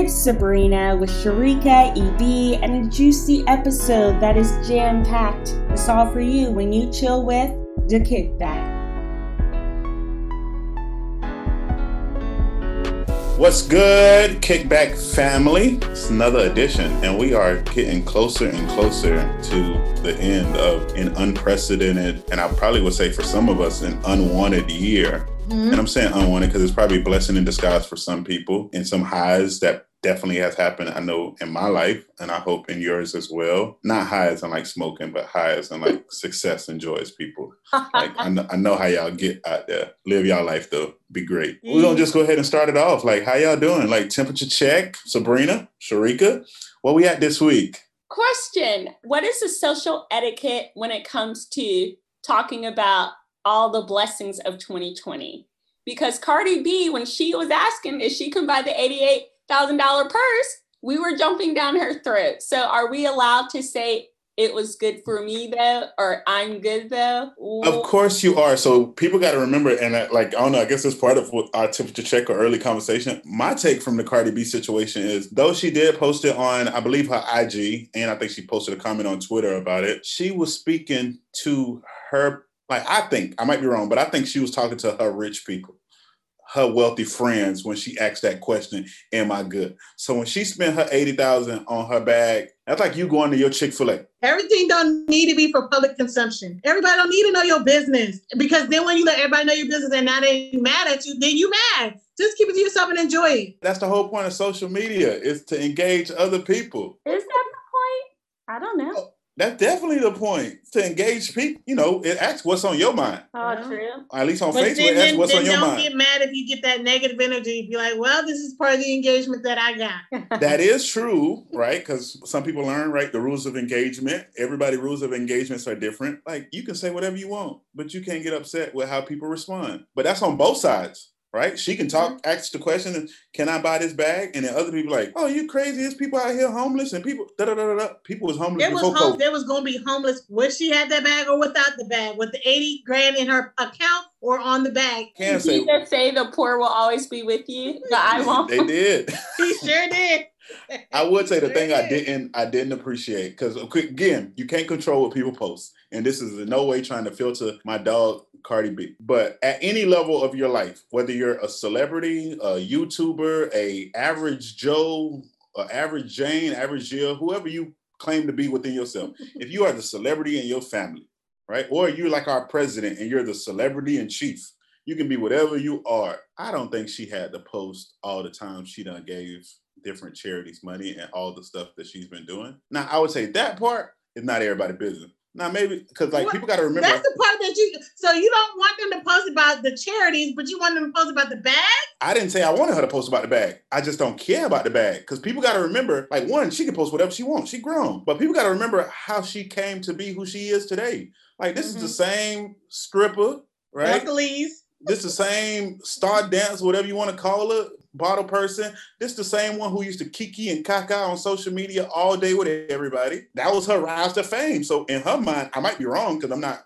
It's Sabrina with Sharika, EB, and a juicy episode that is jam packed. It's all for you when you chill with the kickback. What's good, Kickback family? It's another edition, and we are getting closer and closer to the end of an unprecedented, and I probably would say for some of us, an unwanted year. Mm-hmm. And I'm saying unwanted because it's probably a blessing in disguise for some people, and some highs that definitely has happened, I know, in my life, and I hope in yours as well. Not high as in like smoking, but high as in like success and joy as people. Like I know, I know how y'all get out there. Live y'all life though. Be great. Mm. We're gonna just go ahead and start it off. Like, how y'all doing? Like temperature check, Sabrina, Sharika. What we at this week? Question. What is the social etiquette when it comes to talking about all the blessings of 2020? Because Cardi B, when she was asking if she can buy the 88 thousand dollar purse, we were jumping down her throat. So are we allowed to say it was good for me though, or I'm good though? Ooh. Of course you are. So people got to remember, and I, like I don't know, I guess it's part of what our temperature check or early conversation. My take from the Cardi B situation is, though she did post it on, I believe her IG, and I think she posted a comment on Twitter about it. She was speaking to her. Like I think I might be wrong, but I think she was talking to her rich people her wealthy friends when she asked that question, am I good? So when she spent her 80,000 on her bag, that's like you going to your Chick-fil-A. Everything don't need to be for public consumption. Everybody don't need to know your business because then when you let everybody know your business and now they mad at you, then you mad. Just keep it to yourself and enjoy it. That's the whole point of social media is to engage other people. Is that the point? I don't know. Oh, That's definitely the point to engage people. You know, it asks what's on your mind. Oh, true. At least on but Facebook, then, asks what's then on your don't mind. Don't get mad if you get that negative energy. Be like, well, this is part of the engagement that I got. that is true, right? Because some people learn, right, the rules of engagement. Everybody rules of engagements are different. Like you can say whatever you want, but you can't get upset with how people respond. But that's on both sides right? She can talk, mm-hmm. ask the question, can I buy this bag? And then other people like, oh, you crazy? There's people out here homeless and people, da da da da. People was homeless there was before home, There was going to be homeless when she had that bag or without the bag, with the 80 grand in her account or on the bag. Can say, say the poor will always be with you, but I won't. they did. he sure did. I would say the thing I didn't I didn't appreciate because again you can't control what people post, and this is in no way trying to filter my dog Cardi B. But at any level of your life, whether you're a celebrity, a YouTuber, a average Joe, a average Jane, average Jill, whoever you claim to be within yourself, if you are the celebrity in your family, right, or you're like our president and you're the celebrity in chief, you can be whatever you are. I don't think she had to post all the time she done gave different charities money and all the stuff that she's been doing. Now, I would say that part is not everybody business. Now, maybe because like people got to remember that's the part that you. So you don't want them to post about the charities, but you want them to post about the bag. I didn't say I wanted her to post about the bag. I just don't care about the bag because people got to remember. Like one, she can post whatever she wants. She grown, but people got to remember how she came to be who she is today. Like this mm-hmm. is the mm-hmm. same stripper, right? Hercules. This is the same star dance, whatever you want to call it, bottle person. This the same one who used to kiki and caca on social media all day with everybody. That was her rise to fame. So in her mind, I might be wrong because I'm not.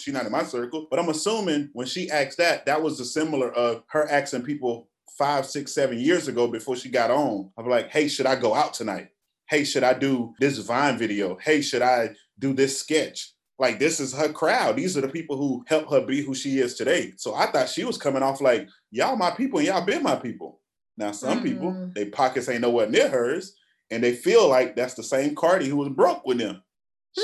She's not in my circle. But I'm assuming when she asked that, that was the similar of her asking people five, six, seven years ago before she got on. I'm like, hey, should I go out tonight? Hey, should I do this Vine video? Hey, should I do this sketch? Like this is her crowd. These are the people who help her be who she is today. So I thought she was coming off like, y'all my people and y'all been my people. Now, some mm-hmm. people, their pockets ain't nowhere near hers, and they feel like that's the same Cardi who was broke with them.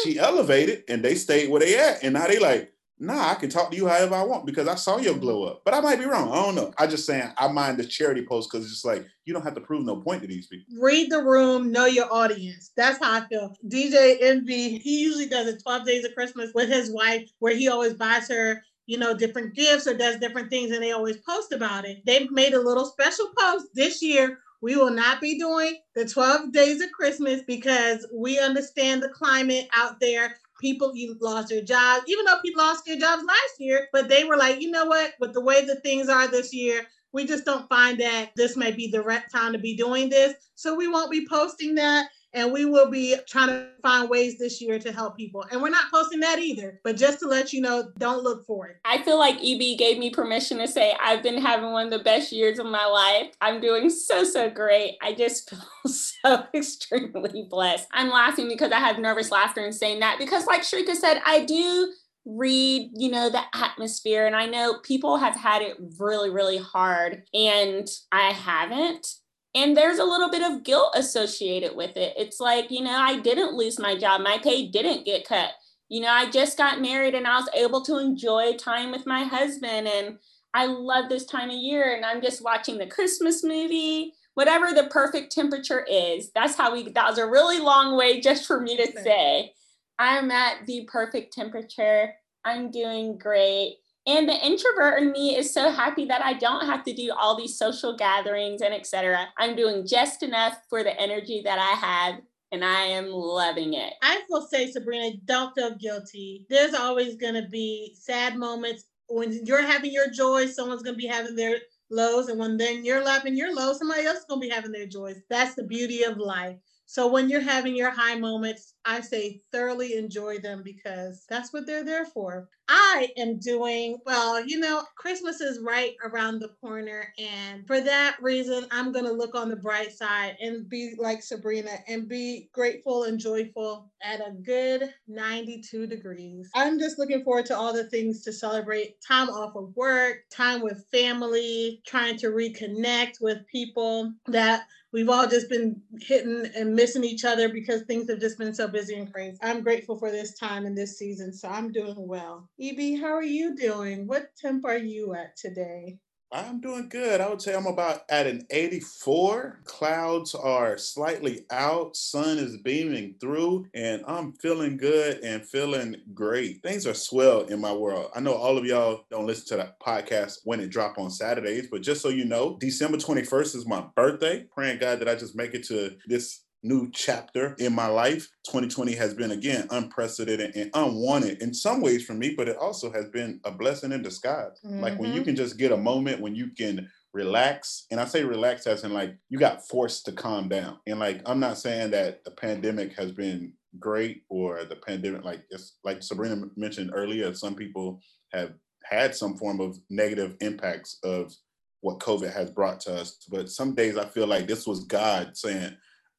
She hmm. elevated and they stayed where they at. And now they like, nah, I can talk to you however I want because I saw your glow up. But I might be wrong. I don't know. I just saying I mind the charity post because it's just like you don't have to prove no point to these people. Read the room, know your audience. That's how I feel. DJ Envy, he usually does it 12 days of Christmas with his wife, where he always buys her you know, different gifts or does different things, and they always post about it. They've made a little special post this year. We will not be doing the 12 days of Christmas because we understand the climate out there. People you lost their jobs, even though people lost their jobs last year, but they were like, you know what, with the way that things are this year, we just don't find that this may be the right time to be doing this. So we won't be posting that. And we will be trying to find ways this year to help people. And we're not posting that either, but just to let you know, don't look for it. I feel like EB gave me permission to say I've been having one of the best years of my life. I'm doing so, so great. I just feel so extremely blessed. I'm laughing because I have nervous laughter in saying that because, like Sharika said, I do read, you know, the atmosphere. And I know people have had it really, really hard, and I haven't. And there's a little bit of guilt associated with it. It's like, you know, I didn't lose my job, my pay didn't get cut. You know, I just got married and I was able to enjoy time with my husband. And I love this time of year. And I'm just watching the Christmas movie, whatever the perfect temperature is. That's how we, that was a really long way just for me to say. I'm at the perfect temperature. I'm doing great. And the introvert in me is so happy that I don't have to do all these social gatherings and etc. I'm doing just enough for the energy that I have and I am loving it. I will say, Sabrina, don't feel guilty. There's always going to be sad moments when you're having your joy. Someone's going to be having their lows, and when then you're laughing your lows, somebody else is going to be having their joys. That's the beauty of life. So when you're having your high moments, I say thoroughly enjoy them because that's what they're there for. I am doing well, you know, Christmas is right around the corner. And for that reason, I'm going to look on the bright side and be like Sabrina and be grateful and joyful at a good 92 degrees. I'm just looking forward to all the things to celebrate time off of work, time with family, trying to reconnect with people that we've all just been hitting and missing each other because things have just been so busy and crazy. I'm grateful for this time and this season, so I'm doing well. EB, how are you doing? What temp are you at today? I'm doing good. I would say I'm about at an 84. Clouds are slightly out, sun is beaming through, and I'm feeling good and feeling great. Things are swell in my world. I know all of y'all don't listen to the podcast when it drop on Saturdays, but just so you know, December 21st is my birthday. Praying God that I just make it to this new chapter in my life. 2020 has been again unprecedented and unwanted in some ways for me, but it also has been a blessing in disguise. Mm-hmm. Like when you mm-hmm. can just get a moment when you can relax and i say relax as in like you got forced to calm down and like i'm not saying that the pandemic has been great or the pandemic like it's like sabrina mentioned earlier some people have had some form of negative impacts of what covid has brought to us but some days i feel like this was god saying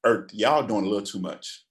Earth, y'all doing a little too much,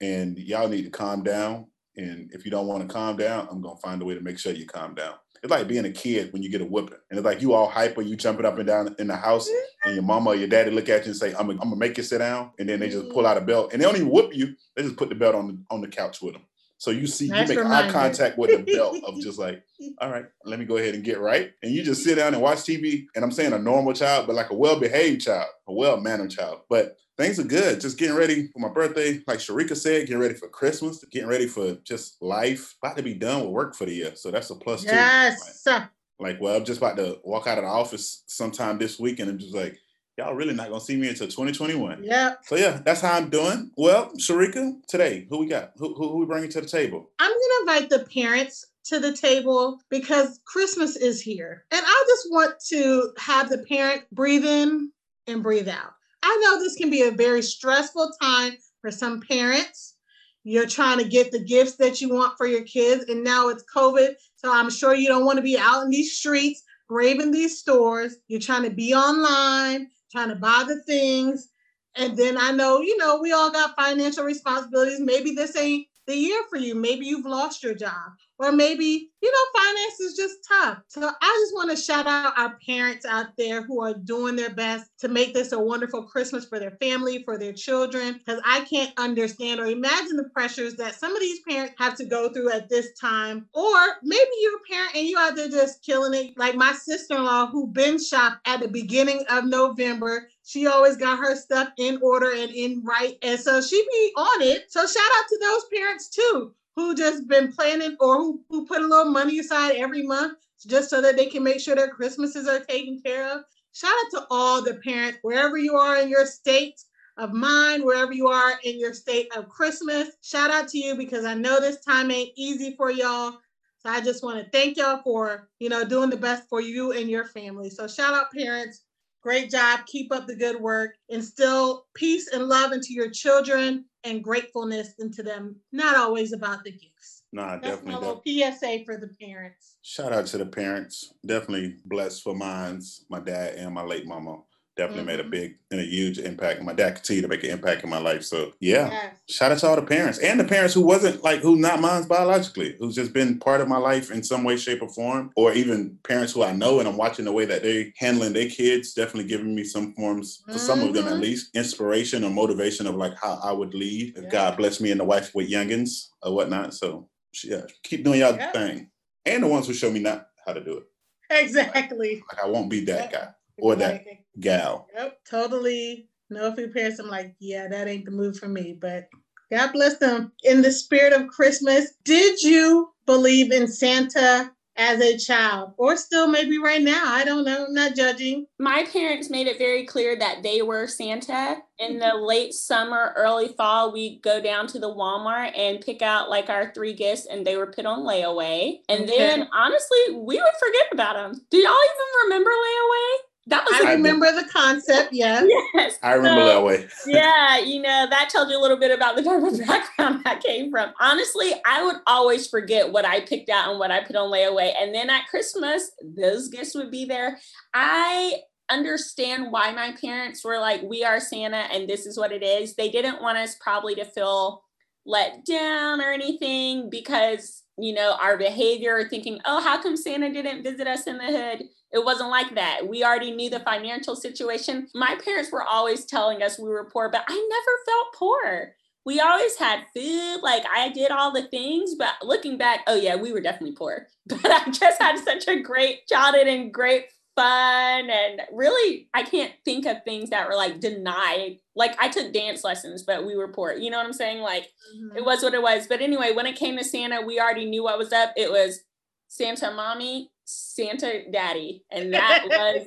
and y'all need to calm down. And if you don't want to calm down, I'm gonna find a way to make sure you calm down. It's like being a kid when you get a whipping, and it's like you all hyper, you jumping up and down in the house, and your mama or your daddy look at you and say, "I'm gonna, I'm gonna make you sit down," and then they just pull mm-hmm. out a belt, and they don't even whoop you; they just put the belt on the on the couch with them. So you see, nice you make reminder. eye contact with the belt of just like, all right, let me go ahead and get right. And you just sit down and watch TV. And I'm saying a normal child, but like a well-behaved child, a well-mannered child. But things are good. Just getting ready for my birthday. Like Sharika said, getting ready for Christmas, getting ready for just life. About to be done with work for the year. So that's a plus yes. too. Like, like, well, I'm just about to walk out of the office sometime this week and I'm just like, y'all really not gonna see me until 2021. Yeah. So yeah, that's how I'm doing. Well, Sharika, today, who we got? Who, who, who we bringing to the table? I'm gonna invite the parents to the table because Christmas is here. And I just want to have the parent breathe in and breathe out. I know this can be a very stressful time for some parents. You're trying to get the gifts that you want for your kids, and now it's COVID. So I'm sure you don't want to be out in these streets, braving these stores. You're trying to be online, trying to buy the things. And then I know, you know, we all got financial responsibilities. Maybe this ain't the year for you. Maybe you've lost your job or maybe you know finance is just tough. So i just want to shout out our parents out there who are doing their best to make this a wonderful christmas for their family for their children because i can't understand or imagine the pressures that some of these parents have to go through at this time. Or maybe you're a parent and you out there just killing it. Like my sister-in-law who been shopped at the beginning of november she always got her stuff in order and in right. And so she be on it. So shout out to those parents too who just been planning or who, who put a little money aside every month just so that they can make sure their Christmases are taken care of. Shout out to all the parents, wherever you are in your state of mind, wherever you are in your state of Christmas. Shout out to you because I know this time ain't easy for y'all. So I just want to thank y'all for, you know, doing the best for you and your family. So shout out parents Great job. Keep up the good work. Instill peace and love into your children and gratefulness into them. Not always about the gifts. Nah, That's definitely. my little def- PSA for the parents. Shout out to the parents. Definitely blessed for mines, my dad and my late mama. Definitely made a Mhm. big and a huge impact. My dad continued to make an impact in my life. So yeah. Yes. Shout out to all the parents and the parents who wasn't like who not mine biologically, who's just been part of my life in some way, shape, or form, or even parents who I know and I'm watching the way that they handling their kids, definitely giving me some forms for some of them at Mhm. least, inspiration or motivation of like how I would lead if Yeah. God bless me and the wife with youngins or whatnot. So yeah, keep doing y'all Yep. thing. And the ones who show me not how to do it. Exactly. Like I won't be that Yep. guy or that gal. Yep, totally. No, a few parents, I'm like, yeah, that ain't the move for me. But God bless them. In the spirit of Christmas, did you believe in Santa as a child, or still maybe right now? I don't know. I'm not judging. my parents made it very clear that they were Santa. In the late summer, early fall, we go down to the Walmart and pick out like our three gifts, and they were put on layaway. And Okay. then, honestly, we would forget about them. Do y'all even remember layaway? That was I I do. remember the concept. Yeah. yes. I remember So- that way. yeah, you know, that tells you a little bit about the type of background I came from. Honestly, I would always forget what I picked out and what I put on layaway. And then at Christmas, those gifts would be there. I understand why my parents were like, we are Santa and this is what it is. They didn't want us probably to feel let down or anything because, you know, our behavior or thinking, oh, how come Santa didn't visit us in the hood? It wasn't like that. We already knew the financial situation. My parents were always telling us we were poor, but I never felt poor. We always had food. Like I did all the things, but looking back, oh yeah, we were definitely poor. But I just had such a great childhood and great fun. And really, I can't think of things that were like denied. Like I took dance lessons, but we were poor. You know what I'm saying? Like Mm-hmm. it was what it was. But anyway, when it came to Santa, we already knew what was up. It was Santa mommy, Santa daddy. And that was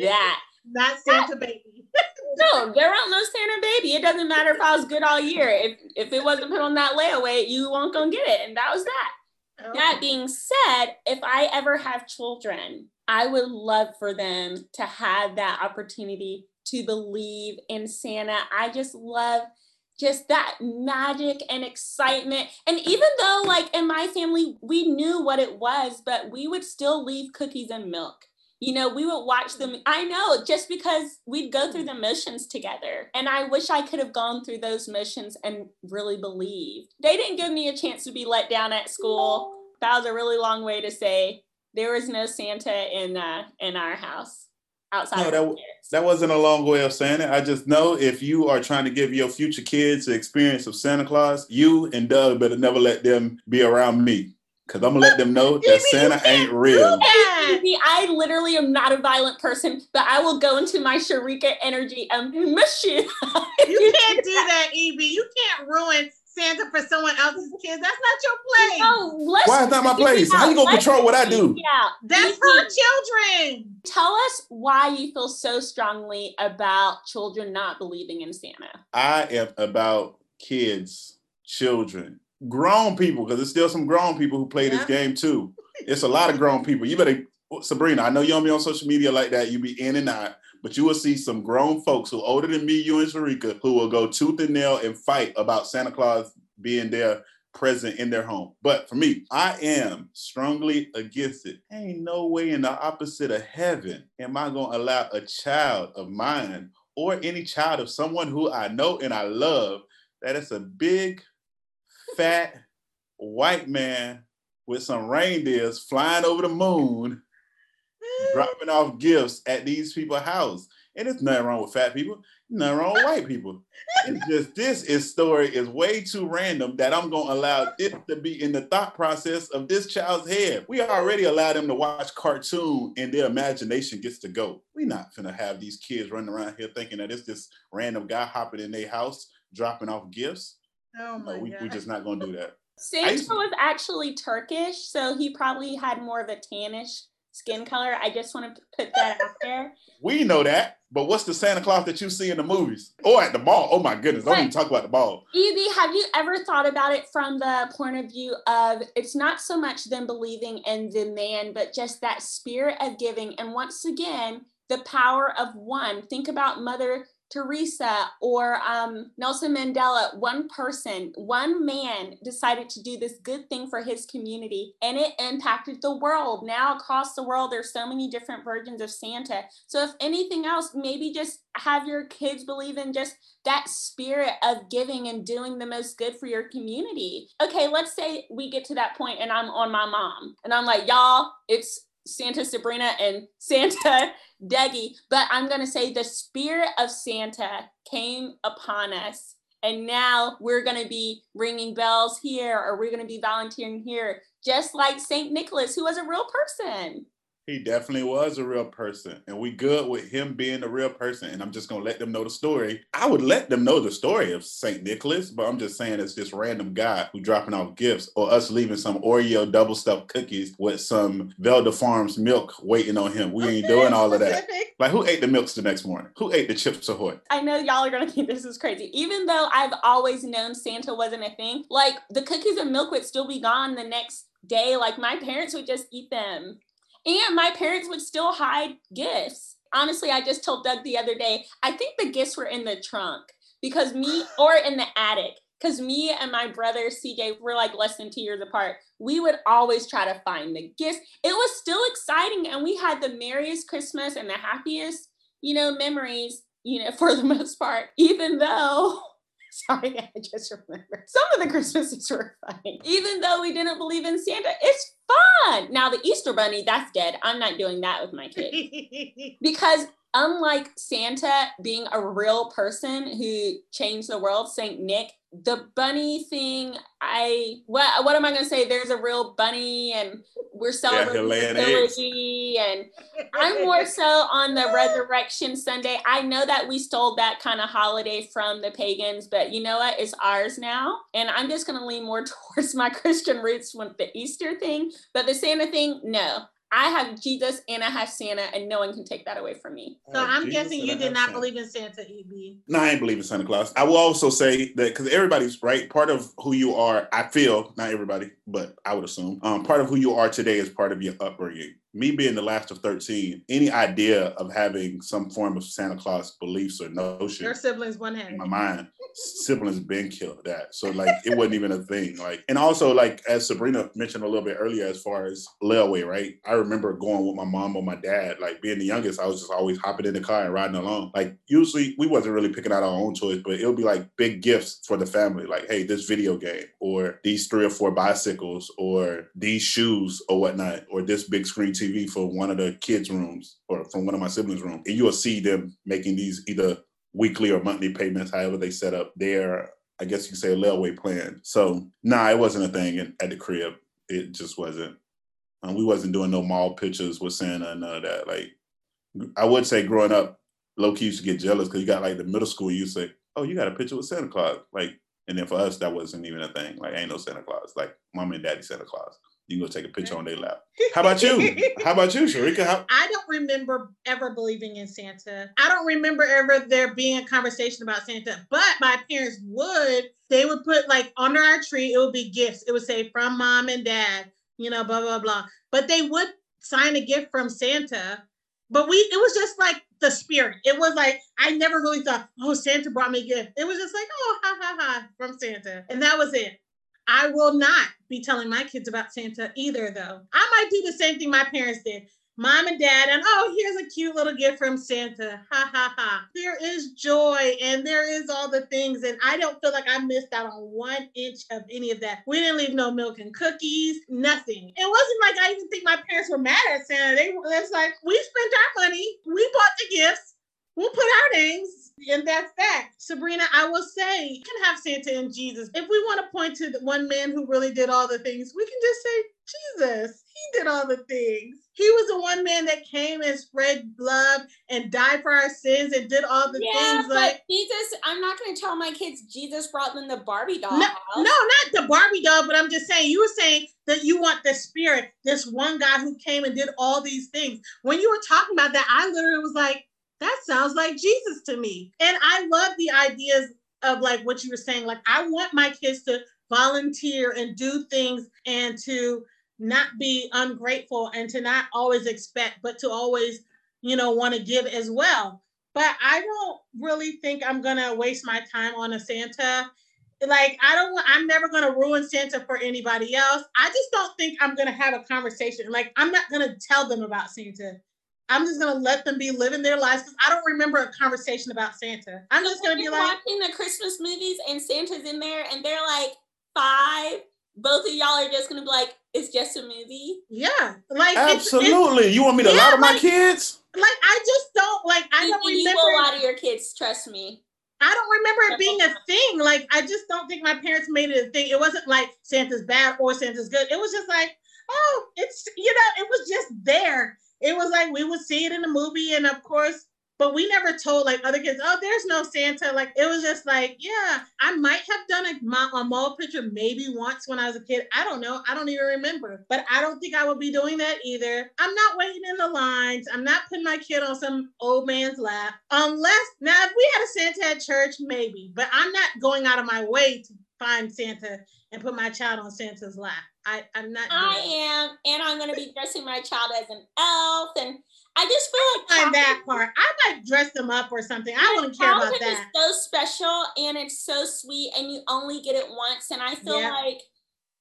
that. Not Santa baby. No, there aren't no Santa baby. It doesn't matter if I was good all year. If if it wasn't put on that layaway, you won't gonna get it. And that was that. Oh. That being said, if I ever have children, I would love for them to have that opportunity to believe in Santa. I just love just that magic and excitement. And even though, like in my family, we knew what it was, but we would still leave cookies and milk. You know, we would watch them. Mm. I know just because we'd go through the mm. motions together. And I wish I could have gone through those motions and really believed. They didn't give me a chance to be let down at school. That was a really long way to say there was no Santa in uh, in our house outside No, of that our w- parents. That wasn't a long way of saying it. I just know if you are trying to give your future kids the experience of Santa Claus, you and Doug better never let them be around me. Cause I'm gonna let them know that Santa ain't real. do that? See, I literally am not a violent person, but I will go into my Sharika energy and miss you. You can't do that, EB. You can't ruin Santa for someone else's kids. That's not your place. No, let's Why is that my place? How you out. gonna Let's control what I do? Yeah. That's EB, her children. Tell us why you feel so strongly about children not believing in Santa. I am about kids, children, grown people, because there's still some grown people who play this game too. It's a lot of grown people. You better, Sabrina, I know you don't be on social media like that. You be in and out, but you will see some grown folks who older than me, you and Sharika, who will go tooth and nail and fight about Santa Claus being there present in their home. But for me, I am strongly against it. Ain't no way in the opposite of heaven am I gonna allow a child of mine or any child of someone who I know and I love that it's a big, fat, white man with some reindeers flying over the moon, dropping off gifts at these people's house. And it's nothing wrong with fat people, nothing wrong with white people. It's just this is story is way too random that I'm gonna allow it to be in the thought process of this child's head. We already allow them to watch cartoon and their imagination gets to go. We not gonna have these kids running around here thinking that it's this random guy hopping in their house dropping off gifts. Oh my No, we, god. we just not gonna do that. Santa was actually Turkish, so he probably had more of a tannish skin color. I just want to put that out there. We know that, but what's the Santa Claus that you see in the movies or at the ball? Oh my goodness, don't even talk about the ball. EB, have you ever thought about it from the point of view of it's not so much them believing in the man, but just that spirit of giving? And once again, the power of one. Think about Mother Teresa or um, Nelson Mandela, one person, one man decided to do this good thing for his community and it impacted the world. Now, across the world, there's so many different versions of Santa. So, if anything else, maybe just have your kids believe in just that spirit of giving and doing the most good for your community. Okay, let's say we get to that point and I'm on my mom and I'm like, y'all, it's Santa Sabrina and Santa Deggy, but I'm going to say the spirit of Santa came upon us. And now we're going to be ringing bells here or we're going to be volunteering here, just like St. Nicholas, who was a real person. He definitely was a real person, and we good with him being a real person. And I'm just gonna let them know the story. I would let them know the story of Saint Nicholas, but I'm just saying it's this random guy who dropping off gifts, or us leaving some Oreo double stuffed cookies with some Velda Farms milk waiting on him. We ain't doing all of that. Like who ate the milks the next morning? Who ate the chips ahoy? I know y'all are gonna think this is crazy. Even though I've always known Santa wasn't a thing, like the cookies and milk would still be gone the next day. Like my parents would just eat them and my parents would still hide gifts. Honestly, I just told Doug the other day, I think the gifts were in the trunk because me, or in the attic, because me and my brother CJ were like less than two years apart. We would always try to find the gifts. It was still exciting, and we had the merriest Christmas and the happiest, you know, memories, you know, for the most part, even though Sorry, I just remembered. Some of the Christmases were funny. Even though we didn't believe in Santa, it's fun. Now, the Easter Bunny, that's dead. I'm not doing that with my kids. because unlike Santa being a real person who changed the world, St. Nick the bunny thing i what what am i going to say? There's a real bunny and we're celebrating yeah, and i'm more so on the resurrection sunday. I know that we stole that kind of holiday from the pagans but you know what? It's ours now. And i'm just going to lean more towards my christian roots with the easter thing but the santa thing no I have Jesus and I have Santa, and no one can take that away from me. So I'm Jesus guessing you did not Santa. believe in Santa, EB. No, I ain't believe in Santa Claus. I will also say that because everybody's right, part of who you are, I feel, not everybody, but I would assume, um, part of who you are today is part of your upbringing me being the last of 13, any idea of having some form of Santa Claus beliefs or notion. Your siblings one hand. In my mind, siblings been killed that. So like it wasn't even a thing. Like and also like as Sabrina mentioned a little bit earlier as far as layaway, right? I remember going with my mom or my dad, like being the youngest, I was just always hopping in the car and riding along. Like usually we wasn't really picking out our own toys, but it would be like big gifts for the family. Like, hey, this video game or these three or four bicycles or these shoes or whatnot, or this big screen TV for one of the kids' rooms or from one of my siblings' rooms, and you'll see them making these either weekly or monthly payments, however they set up their, I guess you could say, a layaway plan. So, nah, it wasn't a thing at the crib. It just wasn't. Um, we wasn't doing no mall pictures with Santa and none of that. Like, I would say growing up, low key used to get jealous because you got like the middle school, you say, oh, you got a picture with Santa Claus. Like, and then for us, that wasn't even a thing. Like, ain't no Santa Claus. Like, mom and daddy Santa Claus you can go take a picture on their lap. How about you? How about you, Sharika? How- I don't remember ever believing in Santa. I don't remember ever there being a conversation about Santa, but my parents would. They would put like under our tree, it would be gifts. It would say from mom and dad, you know, blah, blah, blah. But they would sign a gift from Santa. But we, it was just like the spirit. It was like, I never really thought, oh, Santa brought me a gift. It was just like, oh, ha, ha, ha, from Santa. And that was it. I will not be telling my kids about Santa either, though. I might do the same thing my parents did. Mom and dad, and oh, here's a cute little gift from Santa. Ha ha ha. There is joy and there is all the things. And I don't feel like I missed out on one inch of any of that. We didn't leave no milk and cookies, nothing. It wasn't like I even think my parents were mad at Santa. They were just like, we spent our money, we bought the gifts, we'll put our names and that's that. Sabrina, I will say, you can have Santa and Jesus. If we want to point to the one man who really did all the things, we can just say, Jesus, he did all the things. He was the one man that came and spread love and died for our sins and did all the yeah, things. But like Jesus, I'm not going to tell my kids Jesus brought them the Barbie doll. No, no, not the Barbie doll, but I'm just saying you were saying that you want the spirit, this one guy who came and did all these things. When you were talking about that, I literally was like, that sounds like Jesus to me. And I love the ideas of like what you were saying. Like, I want my kids to volunteer and do things and to not be ungrateful and to not always expect, but to always you know, want to give as well. But I don't really think I'm gonna waste my time on a Santa. Like I don't I'm never gonna ruin Santa for anybody else. I just don't think I'm gonna have a conversation. Like I'm not gonna tell them about Santa. I'm just gonna let them be living their lives because I don't remember a conversation about Santa. I'm just gonna be You're like, watching the Christmas movies and Santa's in there and they're like five. Both of y'all are just gonna be like, it's just a movie. yeah, like it's- it's- Absolutely. you want me to Yeah, lie to my like- kids? like I just don't like. I You, don't you remember. will lie to your kids, trust me. I don't remember it being a thing. Like I just don't think my parents made it a thing. It wasn't like Santa's bad or Santa's good. It was just like, oh, it's you know, it was just there. It was like we would see it in the movie, and of course, but we never told like other kids, oh, there's no Santa. Like it was just like, yeah, I might have done a, a mall picture maybe once when I was a kid. I don't know. I don't even remember. But I don't think I would be doing that either. I'm not waiting in the lines. I'm not putting my kid on some old man's lap. Unless now if we had a Santa at church, maybe. But I'm not going out of my way to find Santa and put my child on Santa's lap. I, I'm not I am, and I'm gonna be dressing my child as an elf, and I just feel like Find that part. I might dress them up or something. I wouldn't care about that. is so special and it's so sweet, and you only get it once. And I feel Yeah. like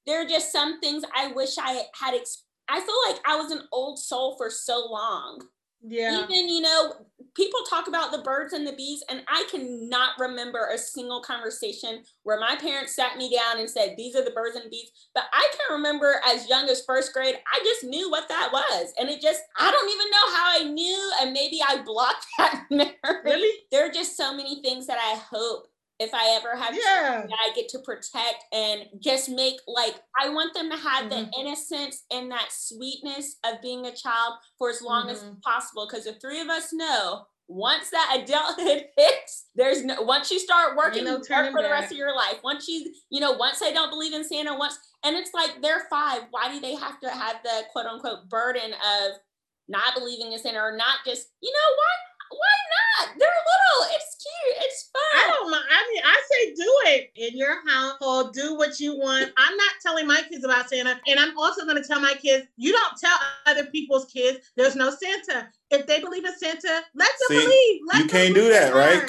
there are just some things I wish I had. Ex- I feel like I was an old soul for so long. Yeah. Even you know, people talk about the birds and the bees, and I cannot remember a single conversation where my parents sat me down and said, "These are the birds and bees." But I can remember as young as first grade, I just knew what that was, and it just I don't even know how I knew, and maybe I blocked that memory. Really? There are just so many things that I hope if I ever have Yeah. that I get to protect and just make like I want them to have Mhm. the innocence and that sweetness of being a child for as long as Mhm. possible. Because the three of us know once that adulthood hits, there's no once you start working, no you work for the rest back. of your life. Once you, you know, once they don't believe in Santa, once and it's like they're five. Why do they have to have the quote unquote burden of not believing in Santa or not just, you know, why why not? They're little. It's cute. It's fun. I don't mind. I mean, I say do it in your household. Do what you want. I'm not telling my kids about Santa, and I'm also going to tell my kids, you don't tell other people's kids there's no Santa. If they believe in Santa, let them See, believe. Let you them can't do that, right? learn.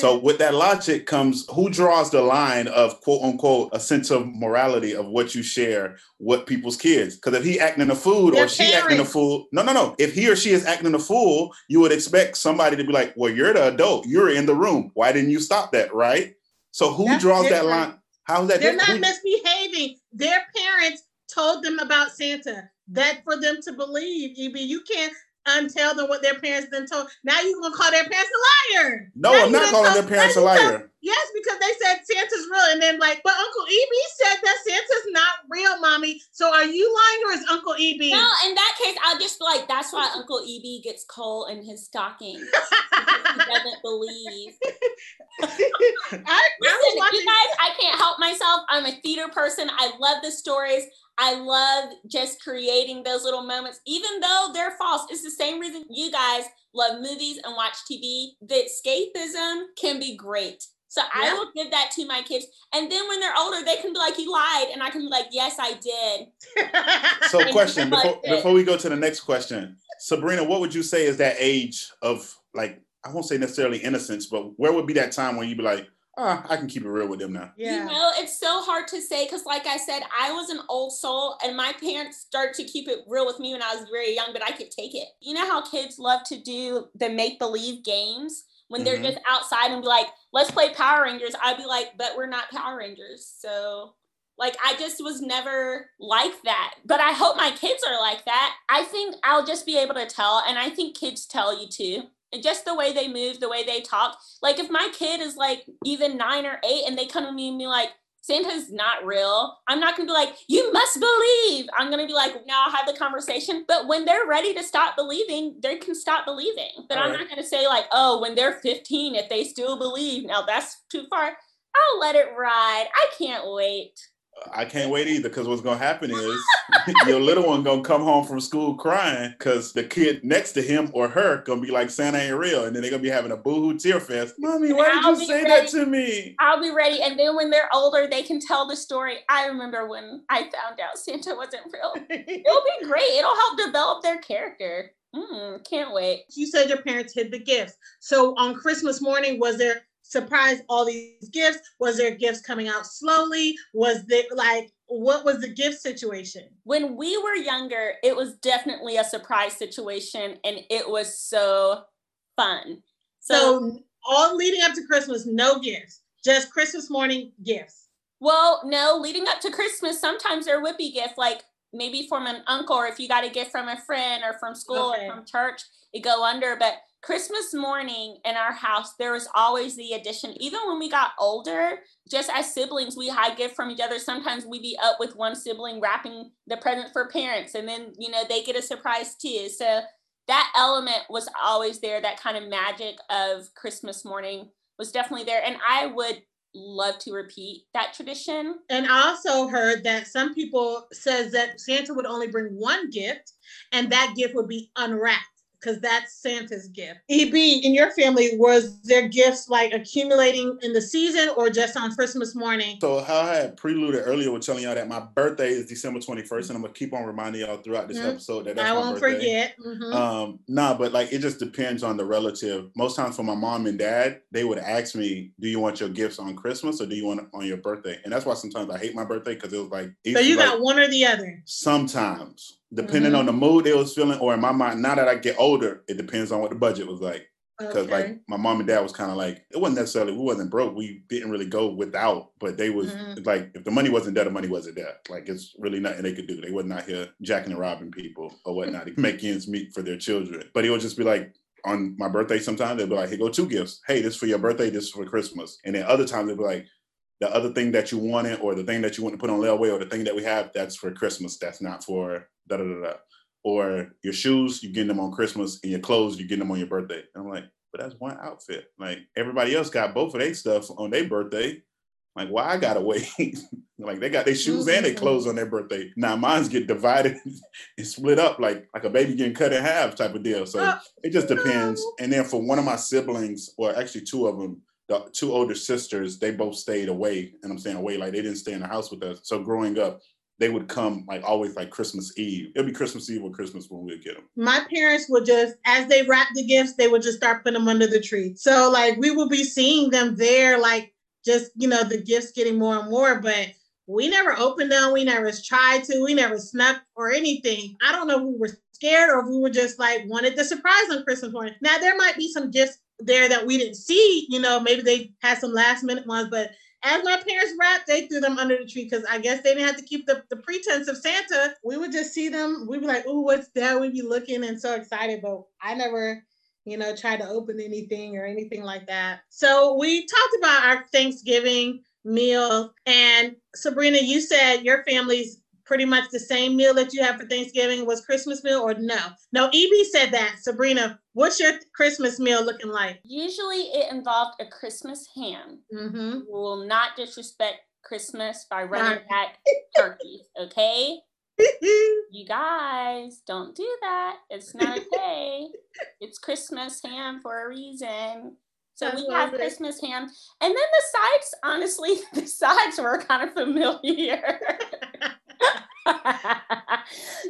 So with that logic comes who draws the line of quote unquote a sense of morality of what you share with people's kids. Because if he acting a fool Their or she acting a fool, no, no, no. If he or she is acting a fool, you would expect somebody to be like, "Well, you're the adult. You're in the room. Why didn't you stop that?" Right? So who That's draws that line? How's that They're different? not misbehaving. Their parents told them about Santa. That for them to believe, EB. You can't untell them what their parents then told. Now you're gonna call their parents a liar. no, Now I'm not calling told- their parents a now you liar. Yes, because they said Santa's real, and then like, but Uncle EB said that Santa's not real, mommy. So are you lying or is Uncle EB? No, in that case, I'll just be like, that's why Uncle EB gets coal in his stocking. he doesn't believe. I, I was Listen, watching. you guys, I can't help myself. I'm a theater person. I love the stories. I love just creating those little moments, even though they're false. It's the same reason you guys love movies and watch TV. The escapism can be great. So I will give that to my kids. And then when they're older, they can be like, you lied. And I can be like, yes, I did. So And question before before we go to the next question. Sabrina, what would you say is that age of like I won't say necessarily innocence, but where would be that time when you'd be like, ah, I can keep it real with them now? Yeah. You know, it's so hard to say because, like I said, I was an old soul, and my parents started to keep it real with me when I was very young, but I could take it. You know how kids love to do the make believe games when they're just outside and be like, let's play Power Rangers. I'd be like, but we're not Power Rangers. So, like, I just was never like that. But I hope my kids are like that. I think I'll just be able to tell, and I think kids tell you too. Just the way they move, the way they talk. Like if my kid is like even nine or eight and they come to me and be like, Santa's not real. I'm not gonna be like, you must believe. I'm gonna be like, now I'll have the conversation. But when they're ready to stop believing, they can stop believing. But I'm Alright. not gonna say like, oh, when they're 15, if they still believe, now that's too far. I'll let it ride. I can't wait. I can't wait either because what's gonna happen is your little one gonna come home from school crying because the kid next to him or her gonna be like Santa ain't real, and then they're gonna be having a boohoo tear fest. Mommy, why did I'll you say ready. that to me? I'll be ready. And then when they're older, they can tell the story. I remember when I found out Santa wasn't real. It'll be great. It'll help develop their character. Mm, can't wait. You said your parents hid the gifts. So on Christmas morning, was there surprise all these gifts? Was there gifts coming out slowly? Was there like what was the gift situation? When we were younger, it was definitely a surprise situation and it was so fun. So, so all leading up to Christmas, no gifts, just Christmas morning gifts. Well, no, leading up to Christmas, sometimes there would be gifts like maybe from an uncle or if you got a gift from a friend or from school okay. or from church, it go under. But Christmas morning in our house, there was always the addition. Even when we got older, just as siblings, we hide gift from each other. Sometimes we'd be up with one sibling wrapping the present for parents, and then you know they get a surprise too. So that element was always there. That kind of magic of Christmas morning was definitely there, and I would love to repeat that tradition. And I also heard that some people says that Santa would only bring one gift, and that gift would be unwrapped because that's Santa's gift. EB, in your family, was there gifts like accumulating in the season or just on Christmas morning? So how I had preluded earlier with telling y'all that my birthday is December 21st, and I'm gonna keep on reminding y'all throughout this mm-hmm. episode that that's I won't birthday. forget. Mm-hmm. Um, nah, but like it just depends on the relative. Most times for my mom and dad, they would ask me, "Do you want your gifts on Christmas or do you want it on your birthday?" And that's why sometimes I hate my birthday because it was like. So you got one or the other. Sometimes depending mm-hmm. on the mood they was feeling, or in my mind, now that I get older, it depends on what the budget was like. Because okay. like my mom and dad was kind of like it wasn't necessarily we wasn't broke. We didn't really go without, but they was mm-hmm. like if the money wasn't there, the money wasn't there. Like it's really nothing they could do. They wasn't out here jacking and robbing people or whatnot to make ends meet for their children. But it would just be like on my birthday sometimes they'd be like, hey, go two gifts. Hey, this for your birthday, this for Christmas. And then other times they'd be like, the other thing that you wanted or the thing that you want to put on layaway or the thing that we have, that's for Christmas. That's not for da da da da or your shoes, you're getting them on Christmas, and your clothes, you're getting them on your birthday. And I'm like, but that's one outfit. Like everybody else got both of their stuff on their birthday. Like, why I gotta wait? like they got their shoes mm-hmm. and their clothes on their birthday. Now mine's get divided and split up like like a baby getting cut in half type of deal. So uh, it just depends. No. And then for one of my siblings, or actually two of them, the two older sisters, they both stayed away. And I'm saying away, like they didn't stay in the house with us. So growing up, they would come like always like Christmas Eve. It'll be Christmas Eve or Christmas when we would get them. My parents would just, as they wrap the gifts, they would just start putting them under the tree. So like we would be seeing them there, like just you know the gifts getting more and more, but we never opened them. We never tried to. We never snuck or anything. I don't know if we were scared or if we were just like wanted the surprise on Christmas morning. Now there might be some gifts there that we didn't see. You know, maybe they had some last minute ones, but as my parents wrapped, they threw them under the tree because I guess they didn't have to keep the, the pretense of Santa. We would just see them. We'd be like, oh, what's that? We'd be looking and so excited, but I never, you know, tried to open anything or anything like that. So we talked about our Thanksgiving meal. And Sabrina, you said your family's pretty much the same meal that you have for Thanksgiving was Christmas meal or no? No, EB said that. Sabrina, what's your Christmas meal looking like? Usually it involved a Christmas ham. Mm-hmm. We will not disrespect Christmas by running back turkeys, okay? you guys don't do that. It's not okay. it's Christmas ham for a reason. So we have it. Christmas ham. And then the sides, honestly, the sides were kind of familiar.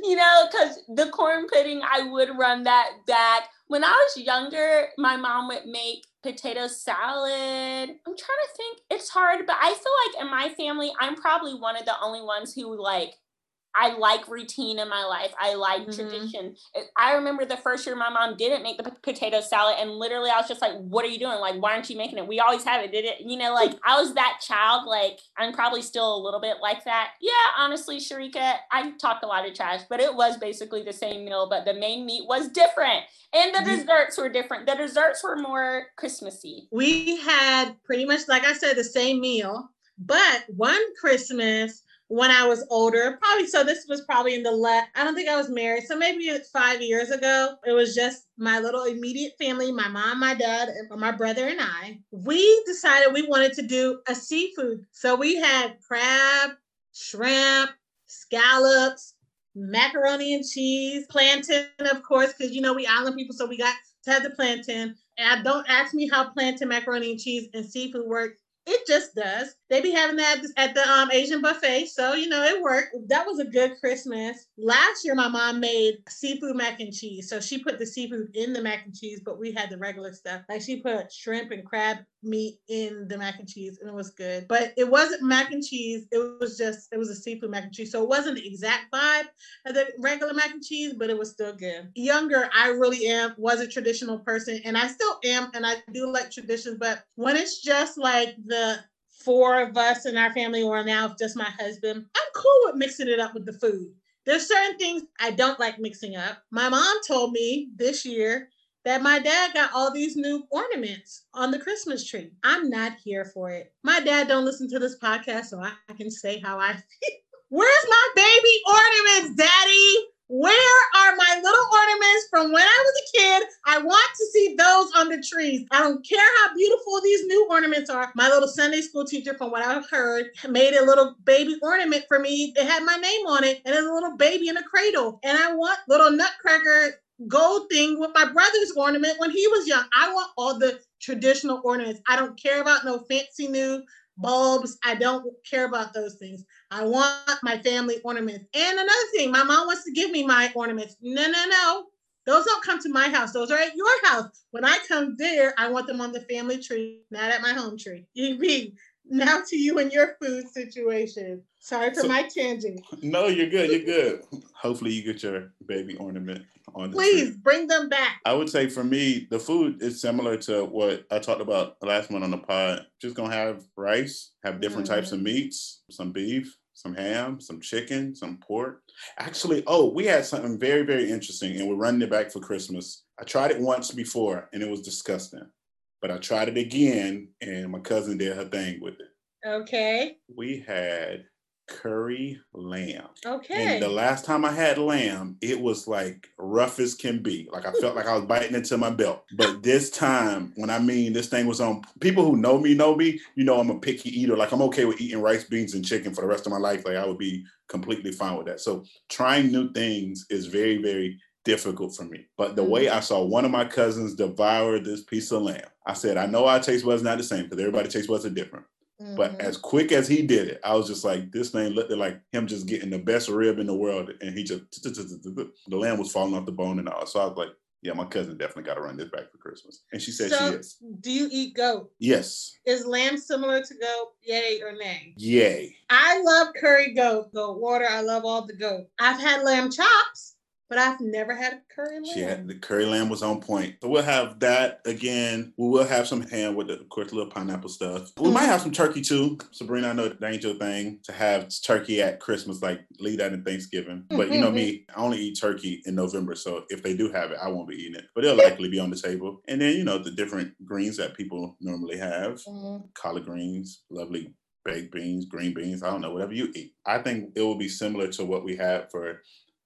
you know, because the corn pudding, I would run that back. When I was younger, my mom would make potato salad. I'm trying to think. It's hard, but I feel like in my family, I'm probably one of the only ones who like I like routine in my life. I like mm-hmm. tradition. I remember the first year my mom didn't make the p- potato salad, and literally I was just like, "What are you doing? Like, why aren't you making it? We always have it. Did it? You know, like I was that child. Like I'm probably still a little bit like that. Yeah, honestly, Sharika, I talked a lot of trash, but it was basically the same meal, but the main meat was different, and the mm-hmm. desserts were different. The desserts were more Christmassy. We had pretty much, like I said, the same meal, but one Christmas when I was older. Probably so this was probably in the let I don't think I was married. So maybe it's five years ago. It was just my little immediate family, my mom, my dad, and my brother and I. We decided we wanted to do a seafood. So we had crab, shrimp, scallops, macaroni and cheese, plantain, of course, because you know we island people, so we got to have the plantain. And don't ask me how plantain, macaroni and cheese, and seafood work It just does. They be having that at the um, Asian buffet, so you know it worked. That was a good Christmas. Last year, my mom made seafood mac and cheese, so she put the seafood in the mac and cheese, but we had the regular stuff. Like she put shrimp and crab meat in the mac and cheese, and it was good. But it wasn't mac and cheese. It was just it was a seafood mac and cheese, so it wasn't the exact vibe of the regular mac and cheese, but it was still good. Younger, I really am was a traditional person, and I still am, and I do like traditions. But when it's just like the four of us in our family, or now just my husband, I'm cool with mixing it up with the food. There's certain things I don't like mixing up. My mom told me this year that my dad got all these new ornaments on the Christmas tree. I'm not here for it. My dad don't listen to this podcast, so I can say how I feel. Where's my baby ornaments, daddy? Where are my little ornaments from when I was a kid? I want to see those on the trees. I don't care how beautiful these new ornaments are. My little Sunday school teacher, from what I've heard, made a little baby ornament for me. It had my name on it and a little baby in a cradle. And I want little nutcracker gold thing with my brother's ornament when he was young. I want all the traditional ornaments. I don't care about no fancy new bulbs. I don't care about those things. I want my family ornaments. And another thing, my mom wants to give me my ornaments. No, no, no. Those don't come to my house. Those are at your house. When I come there, I want them on the family tree, not at my home tree. EB, now to you and your food situation. Sorry for so, my tangent. No, you're good. You're good. Hopefully, you get your baby ornament on. The Please bring them back. I would say for me, the food is similar to what I talked about last month on the pod. Just gonna have rice, have different mm. types of meats, some beef, some ham, some chicken, some pork. Actually, oh, we had something very, very interesting, and we're running it back for Christmas. I tried it once before, and it was disgusting. But I tried it again, and my cousin did her thing with it. Okay. We had curry lamb. Okay. And the last time I had lamb, it was like rough as can be. Like I felt like I was biting into my belt. But this time, when I mean this thing was on, people who know me know me. You know, I'm a picky eater. Like I'm okay with eating rice, beans, and chicken for the rest of my life. Like I would be completely fine with that. So trying new things is very, very difficult for me. But the way mm-hmm. I saw one of my cousins devour this piece of lamb, I said, I know our taste buds not the same because everybody taste buds are different. Mm-hmm. But as quick as he did it, I was just like, this thing looked like him just getting the best rib in the world. And he just, the lamb was falling off the bone and all. So I was like, yeah, my cousin definitely got to run this back for Christmas. And she said so, she is. Do you eat goat? Yes. Is lamb similar to goat? Yay or nay? Yay. I love curry goat, goat water. I love all the goat. I've had lamb chops but I've never had a curry lamb. She had the curry lamb was on point. So we'll have that again. We will have some ham with the, of course, little pineapple stuff. We might have some turkey too. Sabrina, I know the danger thing to have turkey at Christmas, like leave that in Thanksgiving. But you know me, I only eat turkey in November. So if they do have it, I won't be eating it. But it'll likely be on the table. And then, you know, the different greens that people normally have. Mm-hmm. Collard greens, lovely baked beans, green beans, I don't know, whatever you eat. I think it will be similar to what we had for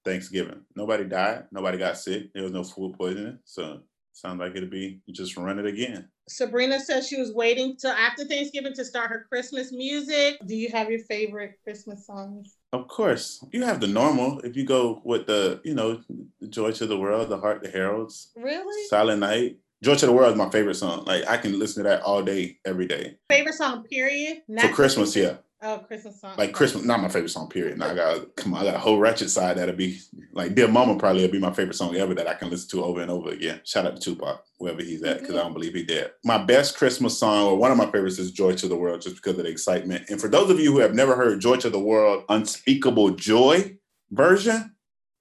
Thanksgiving. Nobody died. Nobody got sick. There was no food poisoning. So sounds like it'll be just run it again. Sabrina says she was waiting till after Thanksgiving to start her Christmas music. Do you have your favorite Christmas songs? Of course. You have the normal. If you go with the, you know, Joy to the World, The Heart, the Heralds. Really? Silent Night. Joy to the World is my favorite song. Like I can listen to that all day, every day. Favorite song, period? Not For Christmas, yeah. Oh, Christmas song. Like Christmas, not my favorite song. Period. Now I got come on, I got a whole ratchet side that'll be like "Dear Mama" probably will be my favorite song ever that I can listen to over and over again. Shout out to Tupac, wherever he's at, because mm-hmm. I don't believe he dead. My best Christmas song, or one of my favorites, is "Joy to the World," just because of the excitement. And for those of you who have never heard "Joy to the World" unspeakable joy version,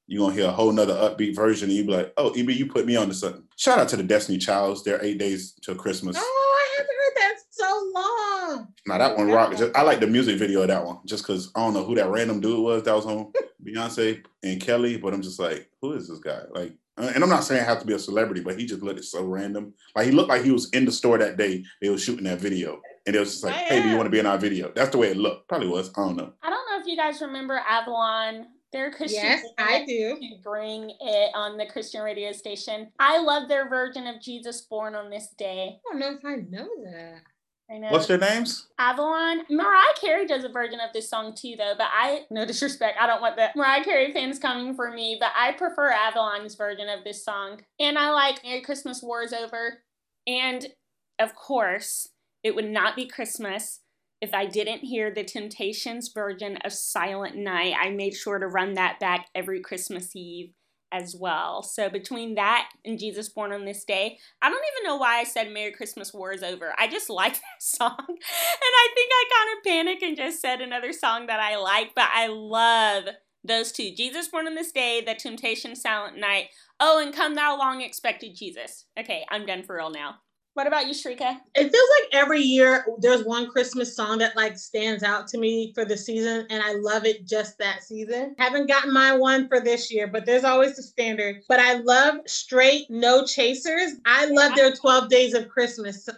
you're gonna hear a whole nother upbeat version, and you be like, "Oh, EB, you put me on to something." Shout out to the Destiny Childs. They're eight days till Christmas. Oh, I haven't heard that so long. Now that one rock. Just, I like the music video of that one, just because I don't know who that random dude was that was on Beyonce and Kelly, but I'm just like, who is this guy? Like, uh, and I'm not saying I have to be a celebrity, but he just looked so random. Like he looked like he was in the store that day. They were shooting that video, and it was just like, "Hey, do you want to be in our video?" That's the way it looked. Probably was. I don't know. I don't know if you guys remember Avalon their Christian yes, I do. Bring it on the Christian radio station. I love their version of Jesus Born on This Day. I don't know if I know that. What's their names? Avalon. Mariah Carey does a version of this song too, though. But I, no disrespect, I don't want the Mariah Carey fans coming for me, but I prefer Avalon's version of this song. And I like Merry Christmas War is Over. And of course, it would not be Christmas if I didn't hear the Temptations version of Silent Night. I made sure to run that back every Christmas Eve as well. So between that and Jesus Born on This Day, I don't even know why I said Merry Christmas War is over. I just like that song. And I think I kind of panicked and just said another song that I like, but I love those two. Jesus Born on This Day, The Temptation Silent Night. Oh, and Come Thou Long Expected Jesus. Okay, I'm done for real now. What about you, Sharika? It feels like every year there's one Christmas song that like stands out to me for the season, and I love it just that season. Haven't gotten my one for this year, but there's always the standard. But I love Straight No Chasers. I love their 12 Days of Christmas.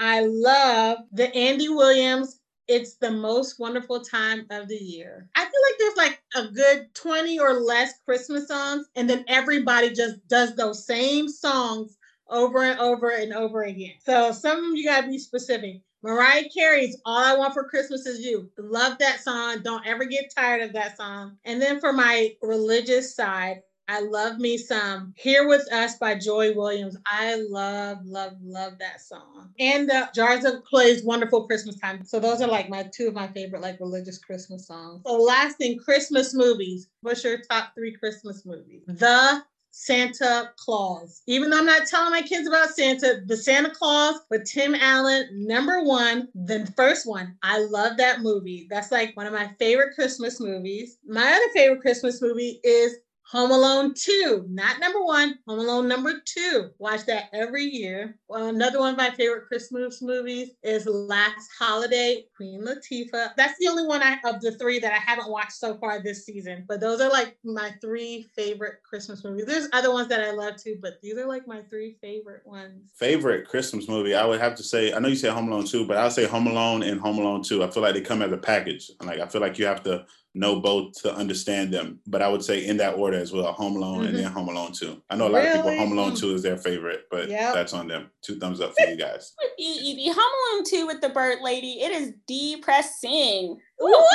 I love the Andy Williams it's the most wonderful time of the year. I feel like there's like a good 20 or less Christmas songs, and then everybody just does those same songs over and over and over again. So some of you gotta be specific. Mariah Carey's All I Want for Christmas Is You. Love that song. Don't ever get tired of that song. And then for my religious side, I love me some Here With Us by Joy Williams. I love, love, love that song. And uh, Jars of Clay's Wonderful Christmas Time. So those are like my two of my favorite like religious Christmas songs. So last thing, Christmas movies. What's your top three Christmas movies? The Santa Claus. Even though I'm not telling my kids about Santa, the Santa Claus with Tim Allen, number one, the first one. I love that movie. That's like one of my favorite Christmas movies. My other favorite Christmas movie is Home Alone 2, not number one, Home Alone number two. Watch that every year. Well, another one of my favorite Christmas movies is Last Holiday, Queen Latifah. That's the only one I, of the three that I haven't watched so far this season. But those are like my three favorite Christmas movies. There's other ones that I love too, but these are like my three favorite ones. Favorite Christmas movie? I would have to say, I know you said Home Alone 2, but I'll say Home Alone and Home Alone 2. I feel like they come as a package. Like, I feel like you have to know both to understand them. But I would say in that order as well, Home Alone mm-hmm. and then Home Alone 2. I know a lot really? of people Home Alone 2 is their favorite, but yep. that's on them. Two thumbs up for you guys. With you, EB. Home Alone 2 with the bird lady, it is depressing. What?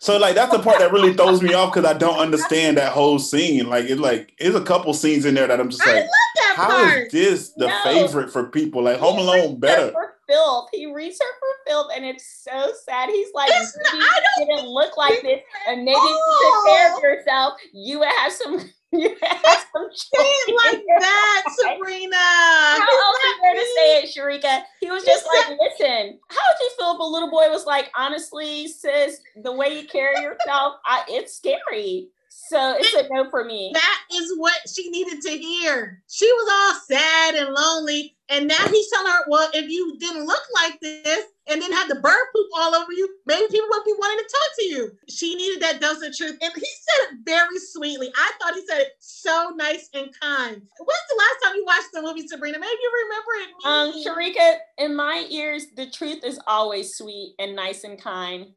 So like that's the part that really throws me off because I don't understand that whole scene. Like it's like it's a couple scenes in there that I'm just like, how part. is this the no. favorite for people? Like Home Alone better filth. He reads her for filth, and it's so sad. He's like, it's not, you didn't look like this, and maybe oh. you took care of yourself, you would have some. You have some say like that, Sabrina. How else is there to say it, Sharika? He was just like, listen, how would you feel if a little boy was like, honestly, sis, the way you carry yourself, I, it's scary. So it's a no for me. That is what she needed to hear. She was all sad and lonely. And now he's telling her, well, if you didn't look like this and then had the bird poop all over you, maybe people wouldn't be wanting to talk to you. She needed that dose of truth. And he said it very sweetly. I thought he said it so nice and kind. When's the last time you watched the movie, Sabrina? Maybe you remember it. Um, Sharika, in my ears, the truth is always sweet and nice and kind.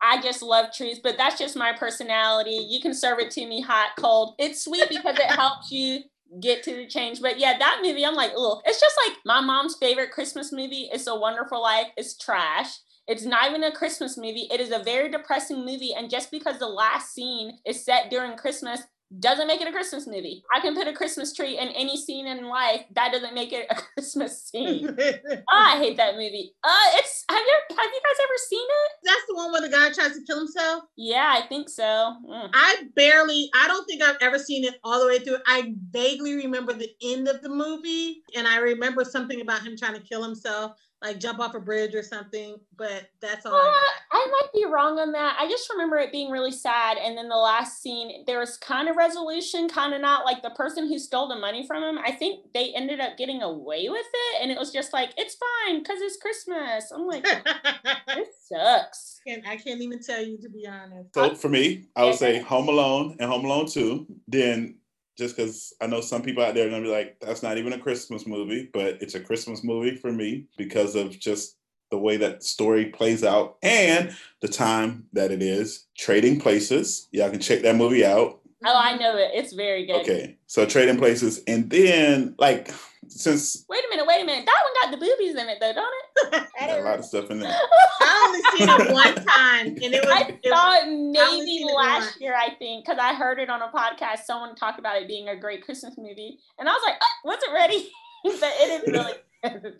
I just love truth, but that's just my personality. You can serve it to me hot, cold. It's sweet because it helps you get to the change. But yeah, that movie, I'm like, oh, it's just like my mom's favorite Christmas movie. It's a Wonderful Life. It's trash. It's not even a Christmas movie. It is a very depressing movie. And just because the last scene is set during Christmas doesn't make it a Christmas movie. I can put a Christmas tree in any scene in life. That doesn't make it a Christmas scene. oh, I hate that movie. Uh, it's have you have you guys ever seen it? That's the one where the guy tries to kill himself. Yeah, I think so. Mm. I barely. I don't think I've ever seen it all the way through. I vaguely remember the end of the movie, and I remember something about him trying to kill himself like jump off a bridge or something, but that's all. Uh, I, I, might be wrong on that. I just remember it being really sad. And then the last scene, there was kind of resolution, kind of not like the person who stole the money from him. I think they ended up getting away with it. And it was just like, it's fine because it's Christmas. I'm like, this sucks. And I can't even tell you to be honest. So for me, I would say Home Alone and Home Alone 2. Then just because I know some people out there are gonna be like, that's not even a Christmas movie, but it's a Christmas movie for me because of just the way that story plays out and the time that it is. Trading Places. Y'all can check that movie out. Oh, I know it. It's very good. Okay. So Trading Places. And then like since wait a minute, wait a minute. That one got the boobies in it though, don't it? a lot of stuff in there. I only seen it one time, and it was. I it saw it maybe last year, I think, because I heard it on a podcast. Someone talked about it being a great Christmas movie, and I was like, oh, "Was it ready?" but it is really.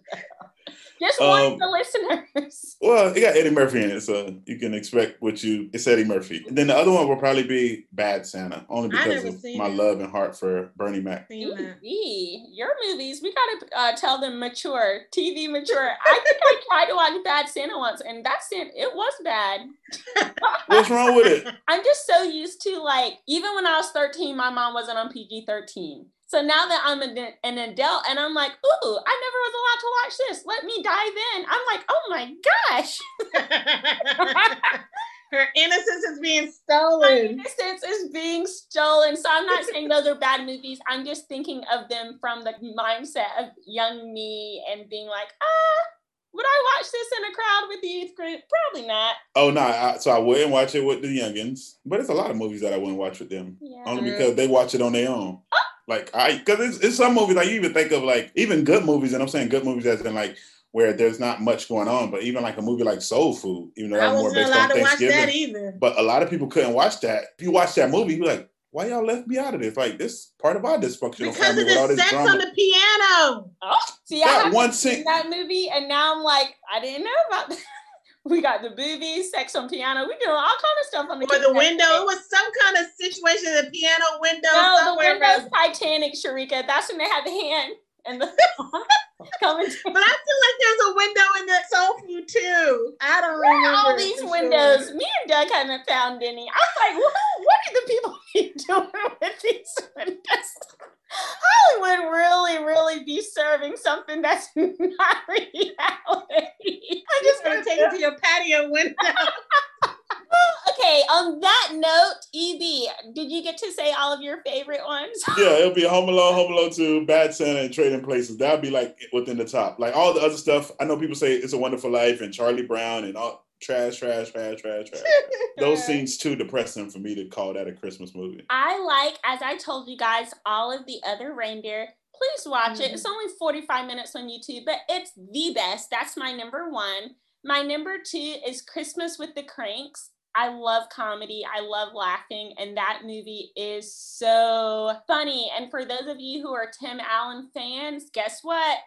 Just just warn Um, the listeners. Well, it got Eddie Murphy in it, so you can expect what you. It's Eddie Murphy. And then the other one will probably be Bad Santa, only because of my it. love and heart for Bernie Mac. Seen. TV, your movies, we gotta uh, tell them mature, TV mature. I think I tried to watch Bad Santa once, and that Santa, it was bad. What's wrong with it? I'm just so used to like, even when I was 13, my mom wasn't on PG 13. So now that I'm an, an adult and I'm like, ooh, I never was allowed to watch this. Let me dive in. I'm like, oh my gosh. Her innocence is being My stolen. innocence is being stolen. So I'm not saying those are bad movies. I'm just thinking of them from the mindset of young me and being like, ah, would I watch this in a crowd with the youth group? Probably not. Oh no! I, so I wouldn't watch it with the youngins, but it's a lot of movies that I wouldn't watch with them, Yeah. only because they watch it on their own. Like I, because it's, it's some movies like you even think of like even good movies, and I'm saying good movies as in like where there's not much going on, but even like a movie like Soul Food, even though I that was more based allowed on to watch that Thanksgiving, either. but a lot of people couldn't watch that. If you watch that movie, you're like, why y'all left me out of this? Like this part of our dysfunctional Because family of with all this sex drama. on the piano. Oh, see, I that haven't one seen scene. that movie, and now I'm like, I didn't know about that. We got the boobies, sex on piano. We doing all kind of stuff on the piano. Or the window. It was some kind of situation, the piano window No, the somewhere. window's Titanic, Sharika. That's when they had the hand and the coming. But I feel like there's a window in that soul food too. I don't Where remember. all these windows? sure. Me and Doug haven't found any. I'm like, what, what are the people doing with these windows? Hollywood really, really be serving something that's not reality. I Just just gonna take it to your patio window. Okay, on that note, EB, did you get to say all of your favorite ones? Yeah, it'll be Home Alone, Home Alone 2, Bad Santa, and Trading Places. That'll be like within the top. Like all the other stuff, I know people say It's a Wonderful Life and Charlie Brown and all trash, trash, trash, trash, trash. Those scenes too depressing for me to call that a Christmas movie. I like, as I told you guys, all of the other reindeer. Please watch it. Mhm. It's only 45 minutes on YouTube, but it's the best. That's my number one. My number two is Christmas with the Cranks. I love comedy. I love laughing, and that movie is so funny. And for those of you who are Tim Allen fans, guess what?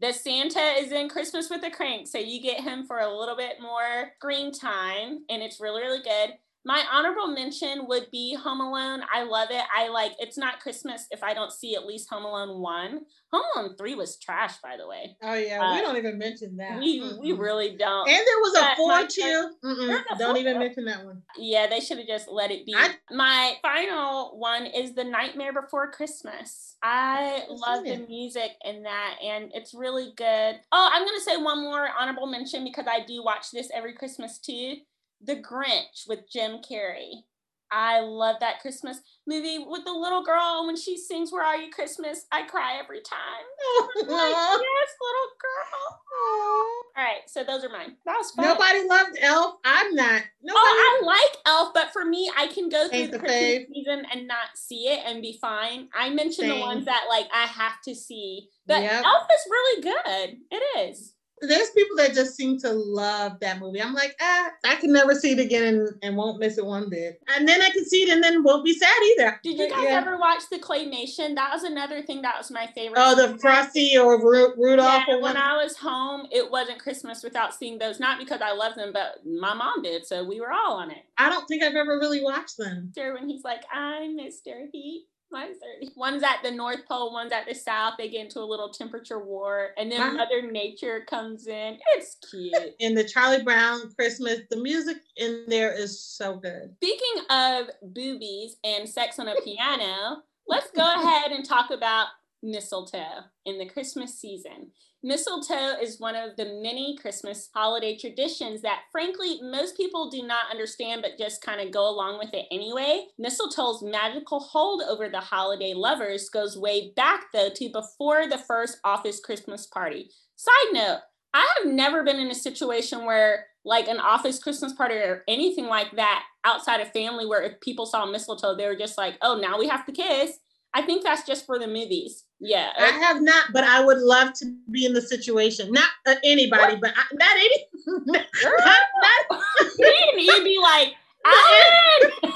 The Santa is in Christmas with the Crank, so you get him for a little bit more screen time, and it's really, really good. My honorable mention would be Home Alone. I love it. I like it's not Christmas if I don't see at least Home Alone 1. Home Alone 3 was trash, by the way. Oh yeah, Uh, we don't even mention that. We we Mm-mm. really don't. And there was a But four my- too. A Don't even four. mention that one. Yeah, they should have just let it be. I- My final one is The Nightmare Before Christmas. I love the it. music in that, and it's really good. Oh, I'm going to say one more honorable mention because I do watch this every Christmas too The Grinch with Jim Carrey. I love that Christmas movie with the little girl. When she sings Where Are You Christmas, I cry every time. I'm like, yes, little girl. All right, so those are mine. That was fun. Nobody loved Elf. I'm not. Oh, Nobody. Oh, I like Elf, but for me, I can go through the Christmas fave. season and not see it and be fine. I mentioned the ones that like I have to see, but Yep. Elf is really good. It is. There's people that just seem to love that movie. I'm like, ah, I can never see it again and, and won't miss it one bit. And then I can see it and then won't be sad either. Did you guys yeah. ever watch the Claymation? That was another thing that was my favorite. Oh, the Frosty or Ru- Rudolph Yeah, or when. I was home, it wasn't Christmas without seeing those. Not because I love them, but my mom did, so we were all on it. I don't think I've ever really watched them. Sure, when he's like, I'm Mr. Heat. Mine's 30. One's at the North Pole, one's at the South. They get into a little temperature war, and then Wow. Mother Nature comes in. It's cute. In the Charlie Brown Christmas, the music in there is so good. Speaking of boobies and sex on a piano, let's go ahead and talk about mistletoe in the Christmas season. Mistletoe is one of the many Christmas holiday traditions that, frankly, most people do not understand but just kind of go along with it anyway. Mistletoe's magical hold over the holiday lovers goes way back, though, to before the first office Christmas party. Side note, I have never been in a situation where, like, an office Christmas party or anything like that outside of family, where if people saw mistletoe, they were just like, oh, now we have to kiss. I think that's just for the movies. Yeah. I have not, but I would love to be in the situation. Not uh, anybody, but I, not any. not, not, and you'd be like,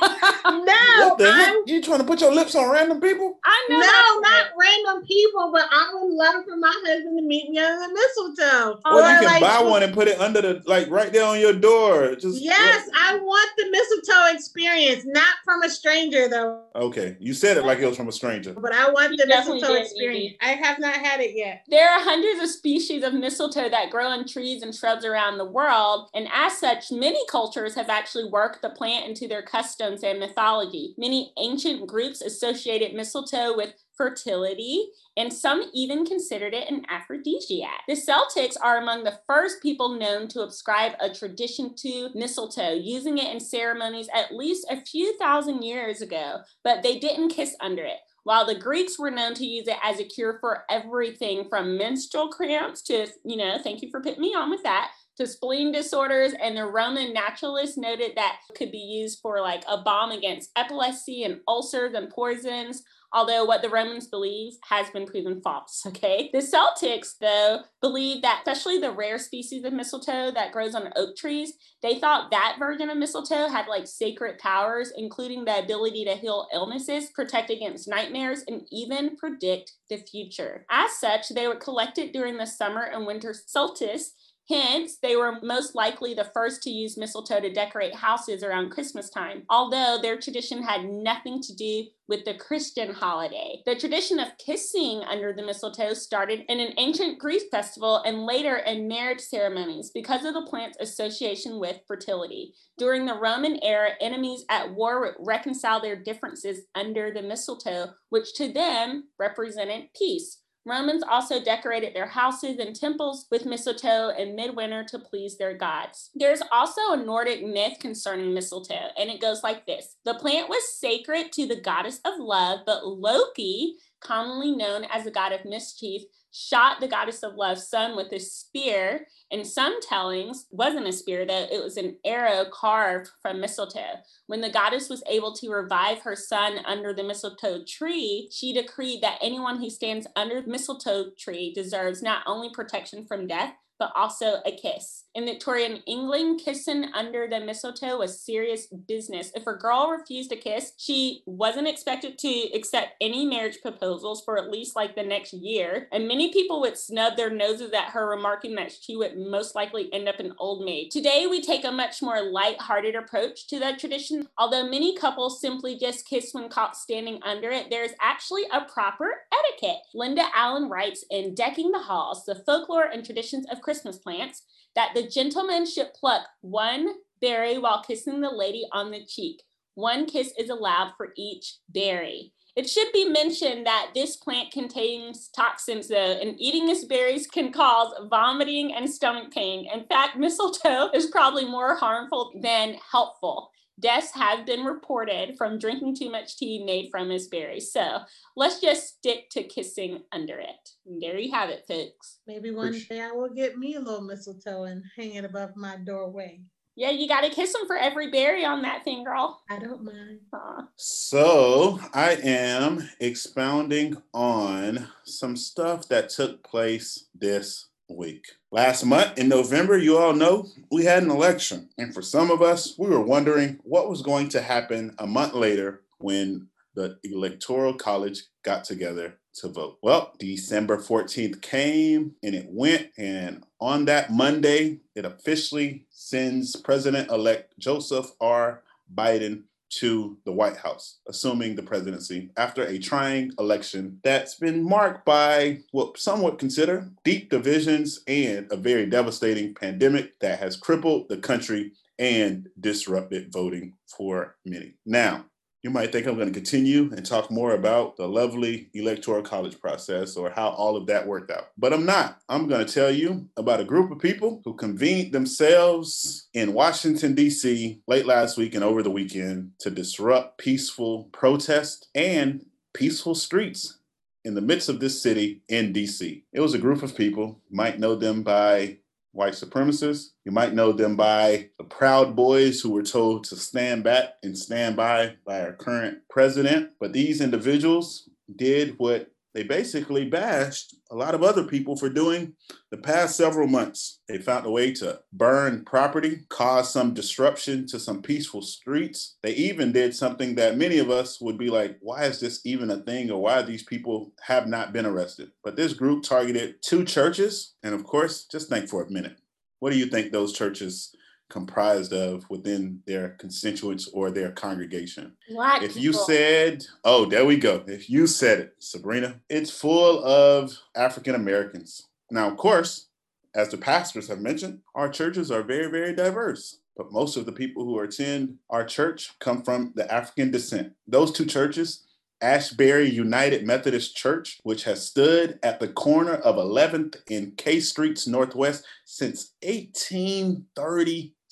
no, what the I, heck? You trying to put your lips on random people? I know. no, that's not random people, but I would love for my husband to meet me under the mistletoe. Oh, Or you can like, buy one and put it under the like right there on your door. Just Yes, I want the mistletoe experience, not from a stranger though. Okay, you said it like it was from a stranger. But I want You the mistletoe experience. I have not had it yet. There are hundreds of species of mistletoe that grow in trees and shrubs around the world, and as such, many cultures have actually worked the plant into their customs and mythology. Many ancient groups associated mistletoe with fertility, and some even considered it an aphrodisiac. The Celtics are among the first people known to ascribe a tradition to mistletoe, using it in ceremonies at least a few thousand years ago, but they didn't kiss under it. While the Greeks were known to use it as a cure for everything from menstrual cramps to, you know, thank you for putting me on with that, to spleen disorders, and the Roman naturalists noted that it could be used for like a balm against epilepsy and ulcers and poisons. Although what the Romans believe has been proven false. Okay. The Celtics, though, believe that especially the rare species of mistletoe that grows on oak trees, they thought that version of mistletoe had like sacred powers, including the ability to heal illnesses, protect against nightmares, and even predict the future. As such, they were collected during the summer and winter solstice. Hence, they were most likely the first to use mistletoe to decorate houses around Christmas time, although their tradition had nothing to do with the Christian holiday. The tradition of kissing under the mistletoe started in an ancient Greek festival and later in marriage ceremonies because of the plant's association with fertility. During the Roman era, enemies at war would reconcile their differences under the mistletoe, which to them represented peace. Romans also decorated their houses and temples with mistletoe in midwinter to please their gods. There's also a Nordic myth concerning mistletoe, and it goes like this The plant was sacred to the goddess of love, but Loki, commonly known as the god of mischief, shot the goddess of love's son with a spear. In some tellings, wasn't a spear though, it was an arrow carved from mistletoe. When the goddess was able to revive her son under the mistletoe tree, she decreed that anyone who stands under the mistletoe tree deserves not only protection from death, but also a kiss. In Victorian England, kissing under the mistletoe was serious business. If a girl refused a kiss, she wasn't expected to accept any marriage proposals for at least like the next year. And many people would snub their noses at her, remarking that she would most likely end up an old maid. Today, we take a much more light-hearted approach to that tradition. Although many couples simply just kiss when caught standing under it, there's actually a proper etiquette. Linda Allen writes in Decking the Halls, the folklore and traditions of Christmas plants, that the gentleman should pluck one berry while kissing the lady on the cheek. One kiss is allowed for each berry. It should be mentioned that this plant contains toxins, though, and eating its berries can cause vomiting and stomach pain. In fact, mistletoe is probably more harmful than helpful. Deaths have been reported from drinking too much tea made from its berries. So let's just stick to kissing under it. And there you have it, folks. Maybe one day I will get me a little mistletoe and hang it above my doorway. Yeah, you got to kiss them for every berry on that thing, girl. I don't mind. Aw. So I am expounding on some stuff that took place this week. Last month in November, you all know we had an election. And for some of us, we were wondering what was going to happen a month later when the Electoral College got together to vote. Well, December 14th came and it went. And on that Monday, it officially sends President elect Joseph R. Biden to the White House, assuming the presidency after a trying election that's been marked by what some would consider deep divisions and a very devastating pandemic that has crippled the country and disrupted voting for many. Now, you might think I'm going to continue and talk more about the lovely electoral college process or how all of that worked out. But I'm not. I'm going to tell you about a group of people who convened themselves in Washington, D.C. late last week and over the weekend to disrupt peaceful protest and peaceful streets in the midst of this city in DC. It was a group of people, might know them by white supremacists. You might know them by the Proud Boys who were told to stand back and stand by by our current president. But these individuals did what they basically bashed a lot of other people for doing the past several months. They found a way to burn property, cause some disruption to some peaceful streets. They even did something that many of us would be like, why is this even a thing? Or why these people have not been arrested? But this group targeted two churches. And of course, just think for a minute. What do you think those churches comprised of within their constituents or their congregation. Black if you people. said, oh, there we go. If you said it, Sabrina, it's full of African Americans. Now, of course, as the pastors have mentioned, our churches are very, very diverse. But most of the people who attend our church come from the African descent. Those two churches, Asbury United Methodist Church, which has stood at the corner of 11th and K Streets Northwest since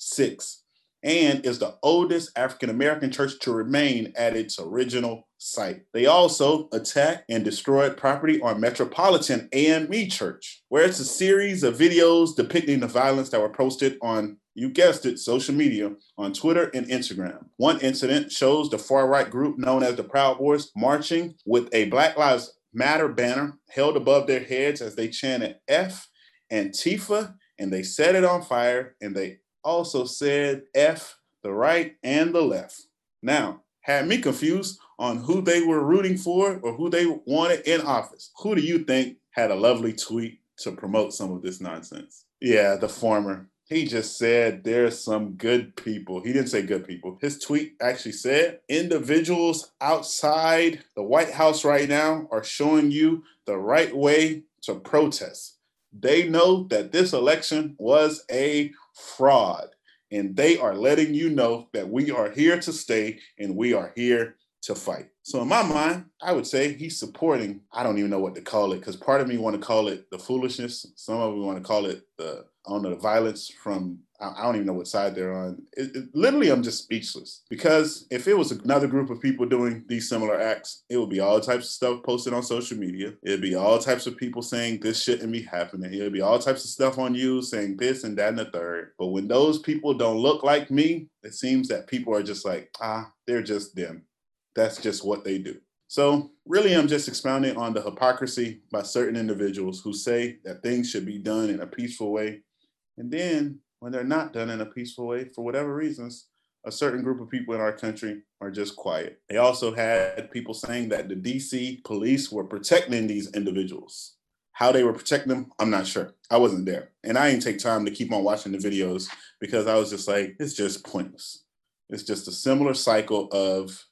1836 and is the oldest African American church to remain at its original site. They also attacked and destroyed property on Metropolitan AME Church, where it's a series of videos depicting the violence that were posted on, you guessed it, social media on Twitter and Instagram. One incident shows the far right group known as the Proud Boys marching with a Black Lives Matter banner held above their heads as they chanted F Antifa and they set it on fire and they also said F the right and the left. Now, had me confused on who they were rooting for or who they wanted in office. Who do you think had a lovely tweet to promote some of this nonsense? Yeah, the former. He just said there's some good people. He didn't say good people. His tweet actually said individuals outside the White House right now are showing you the right way to protest. They know that this election was a fraud. And they are letting you know that we are here to stay and we are here to fight. So in my mind, I would say he's supporting, I don't even know what to call it, because part of me want to call it the foolishness. Some of me want to call it the, I don't know, the violence from, I don't even know what side they're on. It, it, literally, I'm just speechless. Because if it was another group of people doing these similar acts, it would be all types of stuff posted on social media. It'd be all types of people saying this shouldn't be happening. It'd be all types of stuff on you saying this and that and the third. But when those people don't look like me, it seems that people are just like, ah, they're just them that's just what they do. So, really, I'm just expounding on the hypocrisy by certain individuals who say that things should be done in a peaceful way. And then, when they're not done in a peaceful way, for whatever reasons, a certain group of people in our country are just quiet. They also had people saying that the DC police were protecting these individuals. How they were protecting them, I'm not sure. I wasn't there. And I didn't take time to keep on watching the videos because I was just like, it's just pointless. It's just a similar cycle of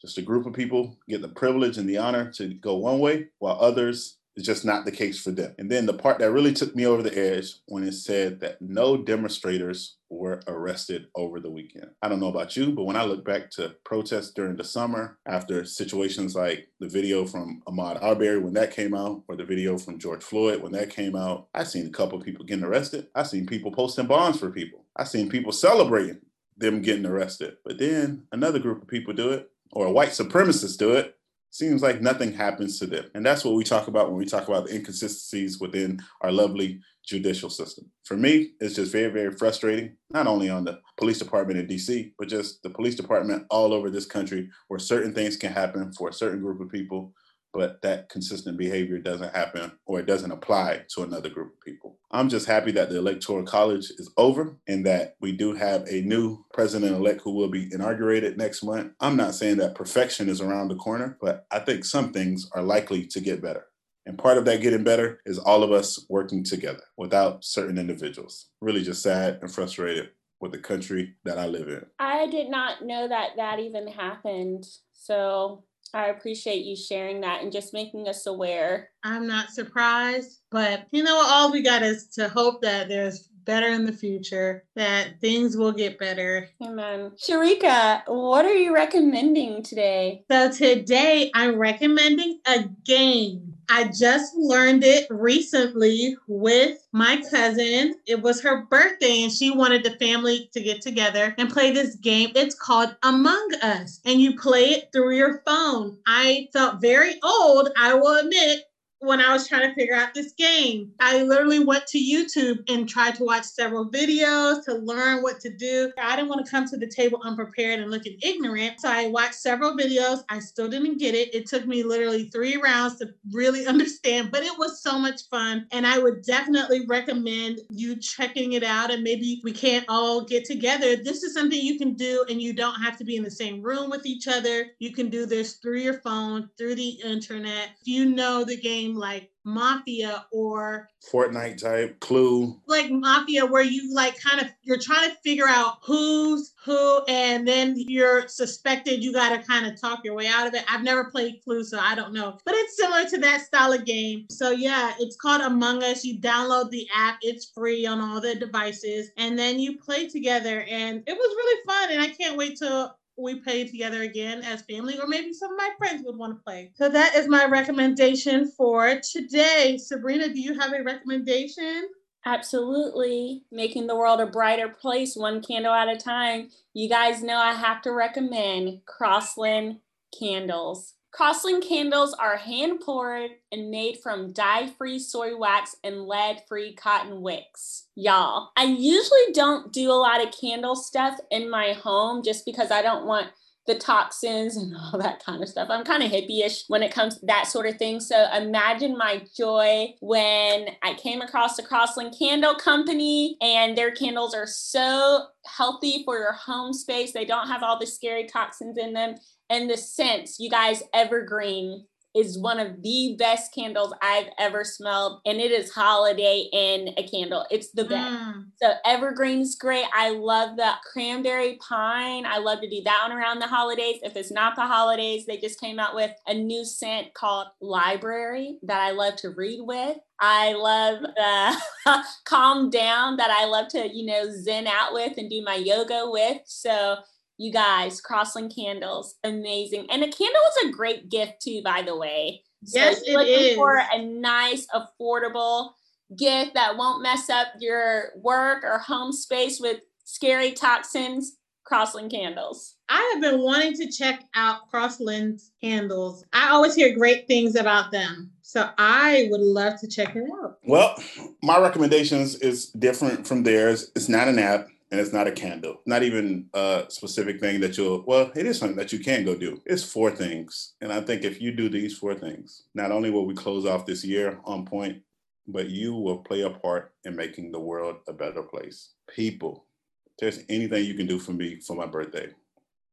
just a group of people get the privilege and the honor to go one way, while others is just not the case for them. And then the part that really took me over the edge when it said that no demonstrators were arrested over the weekend. I don't know about you, but when I look back to protests during the summer after situations like the video from Ahmaud Arbery when that came out, or the video from George Floyd when that came out, I seen a couple of people getting arrested. I seen people posting bonds for people. I seen people celebrating them getting arrested. But then another group of people do it or a white supremacist do it, seems like nothing happens to them. And that's what we talk about when we talk about the inconsistencies within our lovely judicial system. For me, it's just very, very frustrating, not only on the police department in DC, but just the police department all over this country where certain things can happen for a certain group of people but that consistent behavior doesn't happen or it doesn't apply to another group of people. I'm just happy that the Electoral College is over and that we do have a new president elect who will be inaugurated next month. I'm not saying that perfection is around the corner, but I think some things are likely to get better. And part of that getting better is all of us working together without certain individuals. Really just sad and frustrated with the country that I live in. I did not know that that even happened. So I appreciate you sharing that and just making us aware. I'm not surprised, but you know, all we got is to hope that there's better in the future, that things will get better. Amen. Sharika, what are you recommending today? So today I'm recommending a game I just learned it recently with my cousin. It was her birthday and she wanted the family to get together and play this game. It's called Among Us and you play it through your phone. I felt very old, I will admit, when I was trying to figure out this game. I literally went to YouTube and tried to watch several videos to learn what to do. I didn't want to come to the table unprepared and looking ignorant. So I watched several videos. I still didn't get it. It took me literally three rounds to really understand, but it was so much fun. And I would definitely recommend you checking it out. And maybe we can't all get together. This is something you can do, and you don't have to be in the same room with each other. You can do this through your phone, through the internet. If you know the game like Mafia or Fortnite type, Clue. Like Mafia, where you like kind of you're trying to figure out who's who, and then you're suspected. You got to kind of talk your way out of it. I've never played Clue, so I don't know, but it's similar to that style of game. So yeah, it's called Among Us. You download the app; it's free on all the devices, and then you play together. And it was really fun, and I can't wait to we play together again as family, or maybe some of my friends would want to play. So that is my recommendation for today. Sabrina, do you have a recommendation? Absolutely. Making the world a brighter place, one candle at a time. You guys know I have to recommend Crossland candles. Crossland candles are hand poured and made from dye free soy wax and lead free cotton wicks. Y'all, I usually don't do a lot of candle stuff in my home just because I don't want the toxins and all that kind of stuff. I'm kind of hippie-ish when it comes to that sort of thing. So imagine my joy when I came across the Crossland Candle Company and their candles are so healthy for your home space. They don't have all the scary toxins in them and the scents, you guys, evergreen is one of the best candles I've ever smelled. And it is holiday in a candle. It's the best. Mm. So evergreen's great. I love the cranberry pine. I love to do that one around the holidays. If it's not the holidays, they just came out with a new scent called Library that I love to read with. I love the calm down that I love to, you know, zen out with and do my yoga with. So you guys, Crossland candles, amazing. And a candle is a great gift too, by the way. So yes, it looking is. for a nice, affordable gift that won't mess up your work or home space with scary toxins. Crossland candles. I have been wanting to check out Crossland candles. I always hear great things about them. So I would love to check it out. Well, my recommendations is different from theirs. It's not an app and it's not a candle, not even a specific thing that you'll, well, it is something that you can go do. It's four things. And I think if you do these four things, not only will we close off this year on point, but you will play a part in making the world a better place. People, if there's anything you can do for me for my birthday,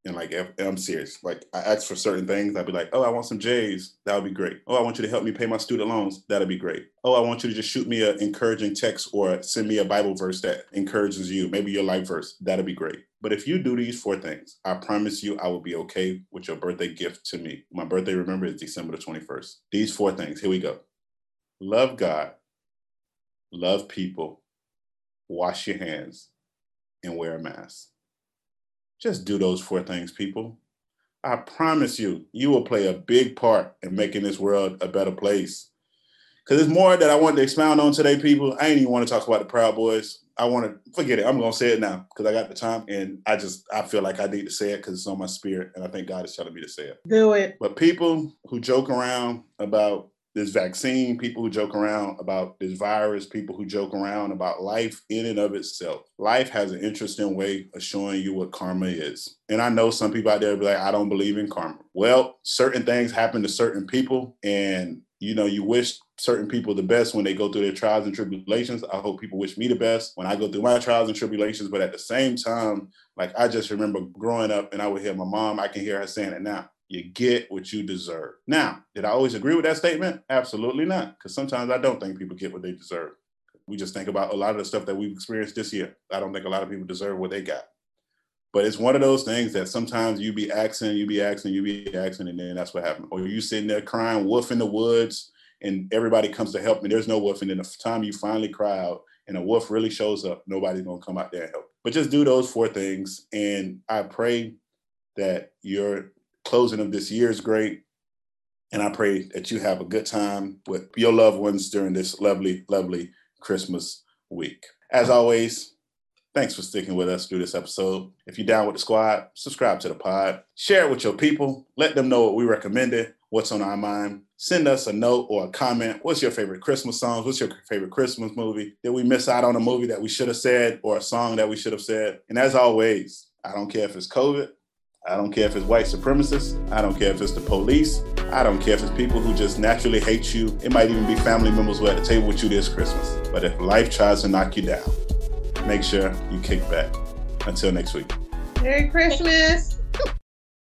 and like, I'm serious. Like, I ask for certain things. I'd be like, oh, I want some J's. That would be great. Oh, I want you to help me pay my student loans. That'd be great. Oh, I want you to just shoot me an encouraging text or send me a Bible verse that encourages you, maybe your life verse. That'd be great. But if you do these four things, I promise you I will be okay with your birthday gift to me. My birthday, remember, is December the 21st. These four things. Here we go. Love God, love people, wash your hands, and wear a mask. Just do those four things, people. I promise you, you will play a big part in making this world a better place. Because there's more that I want to expound on today, people. I ain't even want to talk about the Proud Boys. I want to forget it. I'm going to say it now because I got the time and I just, I feel like I need to say it because it's on my spirit. And I think God is telling me to say it. Do it. But people who joke around about this vaccine, people who joke around about this virus, people who joke around about life in and of itself. Life has an interesting way of showing you what karma is. And I know some people out there be like, I don't believe in karma. Well, certain things happen to certain people, and you know, you wish certain people the best when they go through their trials and tribulations. I hope people wish me the best when I go through my trials and tribulations. But at the same time, like I just remember growing up and I would hear my mom, I can hear her saying it now you get what you deserve. Now, did I always agree with that statement? Absolutely not, because sometimes I don't think people get what they deserve. We just think about a lot of the stuff that we've experienced this year. I don't think a lot of people deserve what they got. But it's one of those things that sometimes you be asking, you be asking, you be asking, and then that's what happened. Or you sitting there crying, wolf in the woods, and everybody comes to help, and there's no wolf. And then the time you finally cry out, and a wolf really shows up, nobody's gonna come out there and help. But just do those four things, and I pray that your closing of this year is great. And I pray that you have a good time with your loved ones during this lovely, lovely Christmas week. As always, thanks for sticking with us through this episode. If you're down with the squad, subscribe to the pod, share it with your people, let them know what we recommended, what's on our mind. send us a note or a comment. What's your favorite Christmas songs? What's your favorite Christmas movie? Did we miss out on a movie that we should have said or a song that we should have said? And as always, I don't care if it's COVID. I don't care if it's white supremacists. I don't care if it's the police. I don't care if it's people who just naturally hate you. It might even be family members who are at the table with you this Christmas. But if life tries to knock you down, make sure you kick back. Until next week. Merry Christmas.